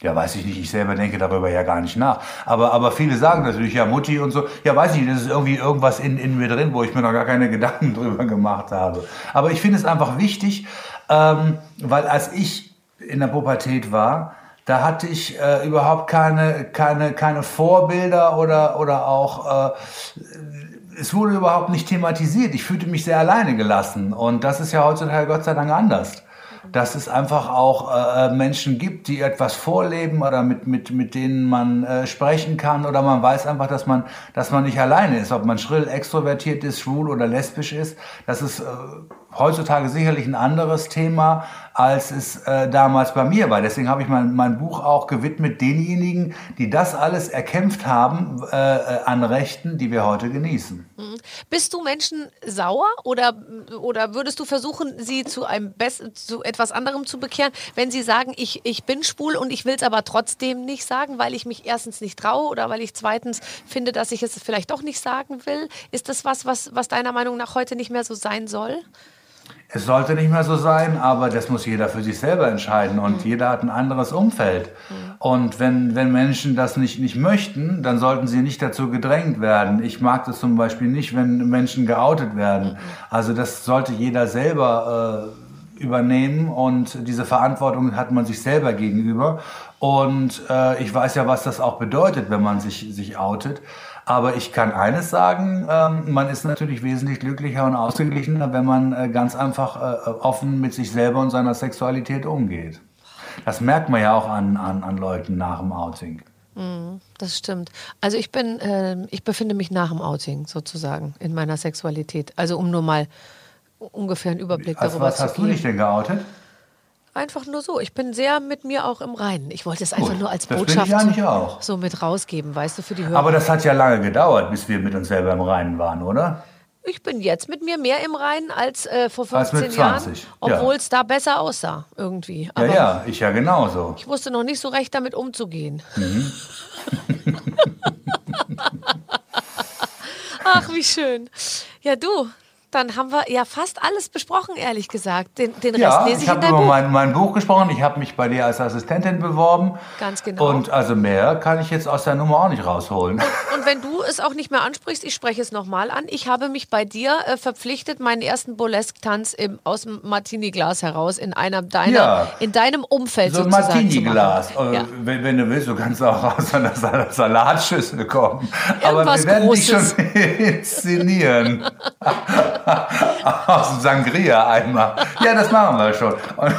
Ja, weiß ich nicht. Ich selber denke darüber ja gar nicht nach. Aber, aber viele sagen natürlich, ja, Mutti und so. Ja, weiß ich nicht. Das ist irgendwie irgendwas in, in mir drin, wo ich mir noch gar keine Gedanken drüber gemacht habe. Aber ich finde es einfach wichtig, ähm, weil als ich in der Pubertät war, da hatte ich äh, überhaupt keine, keine, keine Vorbilder oder, oder auch, äh, es wurde überhaupt nicht thematisiert. Ich fühlte mich sehr alleine gelassen. Und das ist ja heutzutage Gott sei Dank anders dass es einfach auch äh, Menschen gibt, die etwas vorleben oder mit, mit, mit denen man äh, sprechen kann oder man weiß einfach, dass man, dass man nicht alleine ist, ob man schrill extrovertiert ist, schwul oder lesbisch ist. Das ist äh, heutzutage sicherlich ein anderes Thema, als es äh, damals bei mir war. Deswegen habe ich mein, mein Buch auch gewidmet denjenigen, die das alles erkämpft haben äh, äh an Rechten, die wir heute genießen. Mhm. Bist du Menschen sauer oder, oder würdest du versuchen, sie zu, einem zu etwas anderem zu bekehren, wenn sie sagen, ich, ich bin schwul und ich will es aber trotzdem nicht sagen, weil ich mich erstens nicht traue oder weil ich zweitens finde, dass ich es vielleicht doch nicht sagen will? Ist das was, was, was deiner Meinung nach heute nicht mehr so sein soll? Es sollte nicht mehr so sein, aber das muss jeder für sich selber entscheiden und mhm. jeder hat ein anderes Umfeld. Mhm. Und wenn, wenn Menschen das nicht, nicht möchten, dann sollten sie nicht dazu gedrängt werden. Ich mag das zum Beispiel nicht, wenn Menschen geoutet werden. Mhm. Also das sollte jeder selber äh, übernehmen und diese Verantwortung hat man sich selber gegenüber. Und äh, ich weiß ja, was das auch bedeutet, wenn man sich, sich outet. Aber ich kann eines sagen, ähm, man ist natürlich wesentlich glücklicher und ausgeglichener, wenn man äh, ganz einfach äh, offen mit sich selber und seiner Sexualität umgeht. Das merkt man ja auch an, an, an Leuten nach dem Outing. Mhm, das stimmt. Also ich bin, äh, ich befinde mich nach dem Outing sozusagen in meiner Sexualität. Also um nur mal ungefähr einen Überblick also darüber zu geben. Was hast du dich denn geoutet? Einfach nur so. Ich bin sehr mit mir auch im Reinen. Ich wollte es einfach Gut, nur als Botschaft so mit rausgeben, weißt du, für die Hörer. Aber das hat ja lange gedauert, bis wir mit uns selber im Reinen waren, oder? Ich bin jetzt mit mir mehr im Reinen als äh, vor 15 als 20, Jahren, obwohl es ja. da besser aussah irgendwie. Aber ja, ja, ich ja genauso. Ich wusste noch nicht so recht damit umzugehen. Mhm. Ach, wie schön. Ja, du, dann haben wir ja fast alles besprochen, ehrlich gesagt. Den, den Rest ja, lese ich, ich habe über mein, mein, Buch gesprochen. Ich habe mich bei dir als Assistentin beworben. Ganz genau. Und also mehr kann ich jetzt aus der Nummer auch nicht rausholen. Und, und wenn du es auch nicht mehr ansprichst, ich spreche es nochmal an. Ich habe mich bei dir äh, verpflichtet, meinen ersten Burlesque-Tanz aus dem Martini-Glas heraus in einem deiner, ja. in deinem Umfeld so sozusagen Martini-Glas. Äh, ja. Wenn, wenn, du willst, du kannst auch aus einer Salatschüssel kommen. Irgendwas Aber wir werden Großes. dich schon inszenieren. Aus dem Sangria-Eimer. Ja, das machen wir schon. Und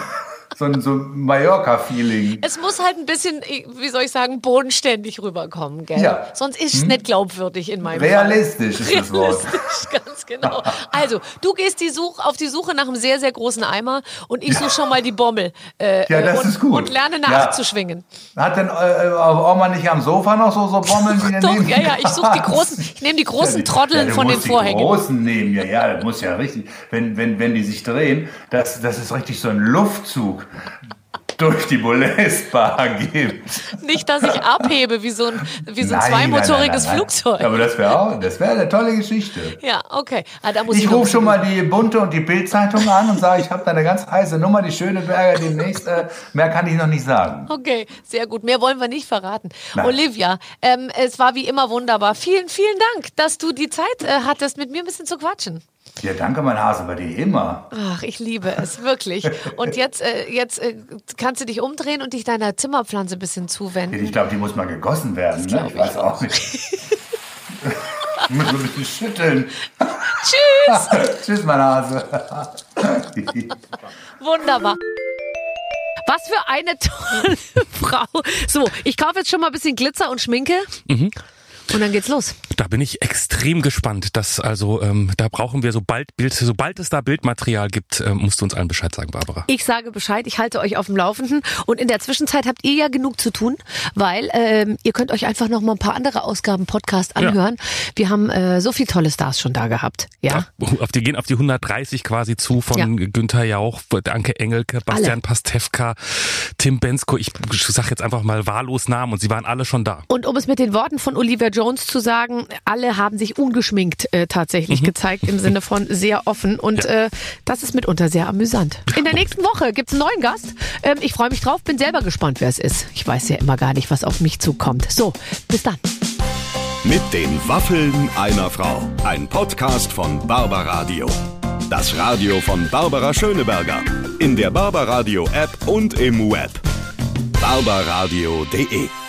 so ein, so Mallorca-Feeling. Es muss halt ein bisschen, wie soll ich sagen, bodenständig rüberkommen, gell? Ja. Sonst ist es hm? nicht glaubwürdig in meinem Realistisch Fall. ist das Wort. Realistisch, ganz genau. Also, du gehst die Such, auf die Suche nach einem sehr, sehr großen Eimer und ich suche schon mal die Bommel. Äh, ja, das und, ist gut. Und lerne nachzuschwingen. Ja. Hat denn äh, auch mal nicht am Sofa noch so, so Bommeln? Die Doch, ja, ja, ich suche die großen, ich nehme die großen ja, Trotteln ja, von den Vorhängen. Die großen nehmen, ja, ja, das muss ja richtig, wenn, wenn, wenn die sich drehen, das, das ist richtig so ein Luftzug durch die Boulez-Bar gibt. Nicht, dass ich abhebe wie so ein, wie so ein nein, zweimotoriges nein, nein, Flugzeug. Aber das wäre auch, das wäre eine tolle Geschichte. Ja, okay. Ah, ich, ich rufe schon mal die Bunte und die Bildzeitung an und sage, ich habe da eine ganz heiße Nummer, die Schöneberger demnächst. Äh, mehr kann ich noch nicht sagen. Okay, sehr gut. Mehr wollen wir nicht verraten. Olivia, ähm, es war wie immer wunderbar. Vielen, vielen Dank, dass du die Zeit äh, hattest, mit mir ein bisschen zu quatschen. Ja, danke, mein Hase, bei dir immer. Ach, ich liebe es, wirklich. Und jetzt, äh, jetzt äh, kannst du dich umdrehen und dich deiner Zimmerpflanze ein bisschen zuwenden. Ich glaube, die muss mal gegossen werden, ne? Ich weiß auch nicht. ich muss ein bisschen schütteln. Tschüss. Tschüss, mein Hase. Wunderbar. Was für eine tolle Frau. So, ich kaufe jetzt schon mal ein bisschen Glitzer und Schminke. Mhm. Und dann geht's los. Da bin ich extrem gespannt. Dass also ähm, da brauchen wir sobald Bild, sobald es da Bildmaterial gibt, äh, musst du uns allen Bescheid sagen, Barbara. Ich sage Bescheid. Ich halte euch auf dem Laufenden. Und in der Zwischenzeit habt ihr ja genug zu tun, weil ähm, ihr könnt euch einfach noch mal ein paar andere Ausgaben Podcast anhören. Ja. Wir haben äh, so viele tolle Stars schon da gehabt. Ja. ja auf die gehen auf die 130 quasi zu von ja. Günther Jauch, Danke Engelke, Bastian alle. Pastewka, Tim Bensko. Ich sag jetzt einfach mal wahllos Namen und sie waren alle schon da. Und um es mit den Worten von Olivia Jones zu sagen, alle haben sich ungeschminkt äh, tatsächlich mhm. gezeigt, im Sinne von sehr offen. Und ja. äh, das ist mitunter sehr amüsant. In der nächsten Woche gibt es einen neuen Gast. Ähm, ich freue mich drauf, bin selber gespannt, wer es ist. Ich weiß ja immer gar nicht, was auf mich zukommt. So, bis dann. Mit den Waffeln einer Frau. Ein Podcast von Barbaradio. Das Radio von Barbara Schöneberger. In der Barbaradio App und im Web. barbaradio.de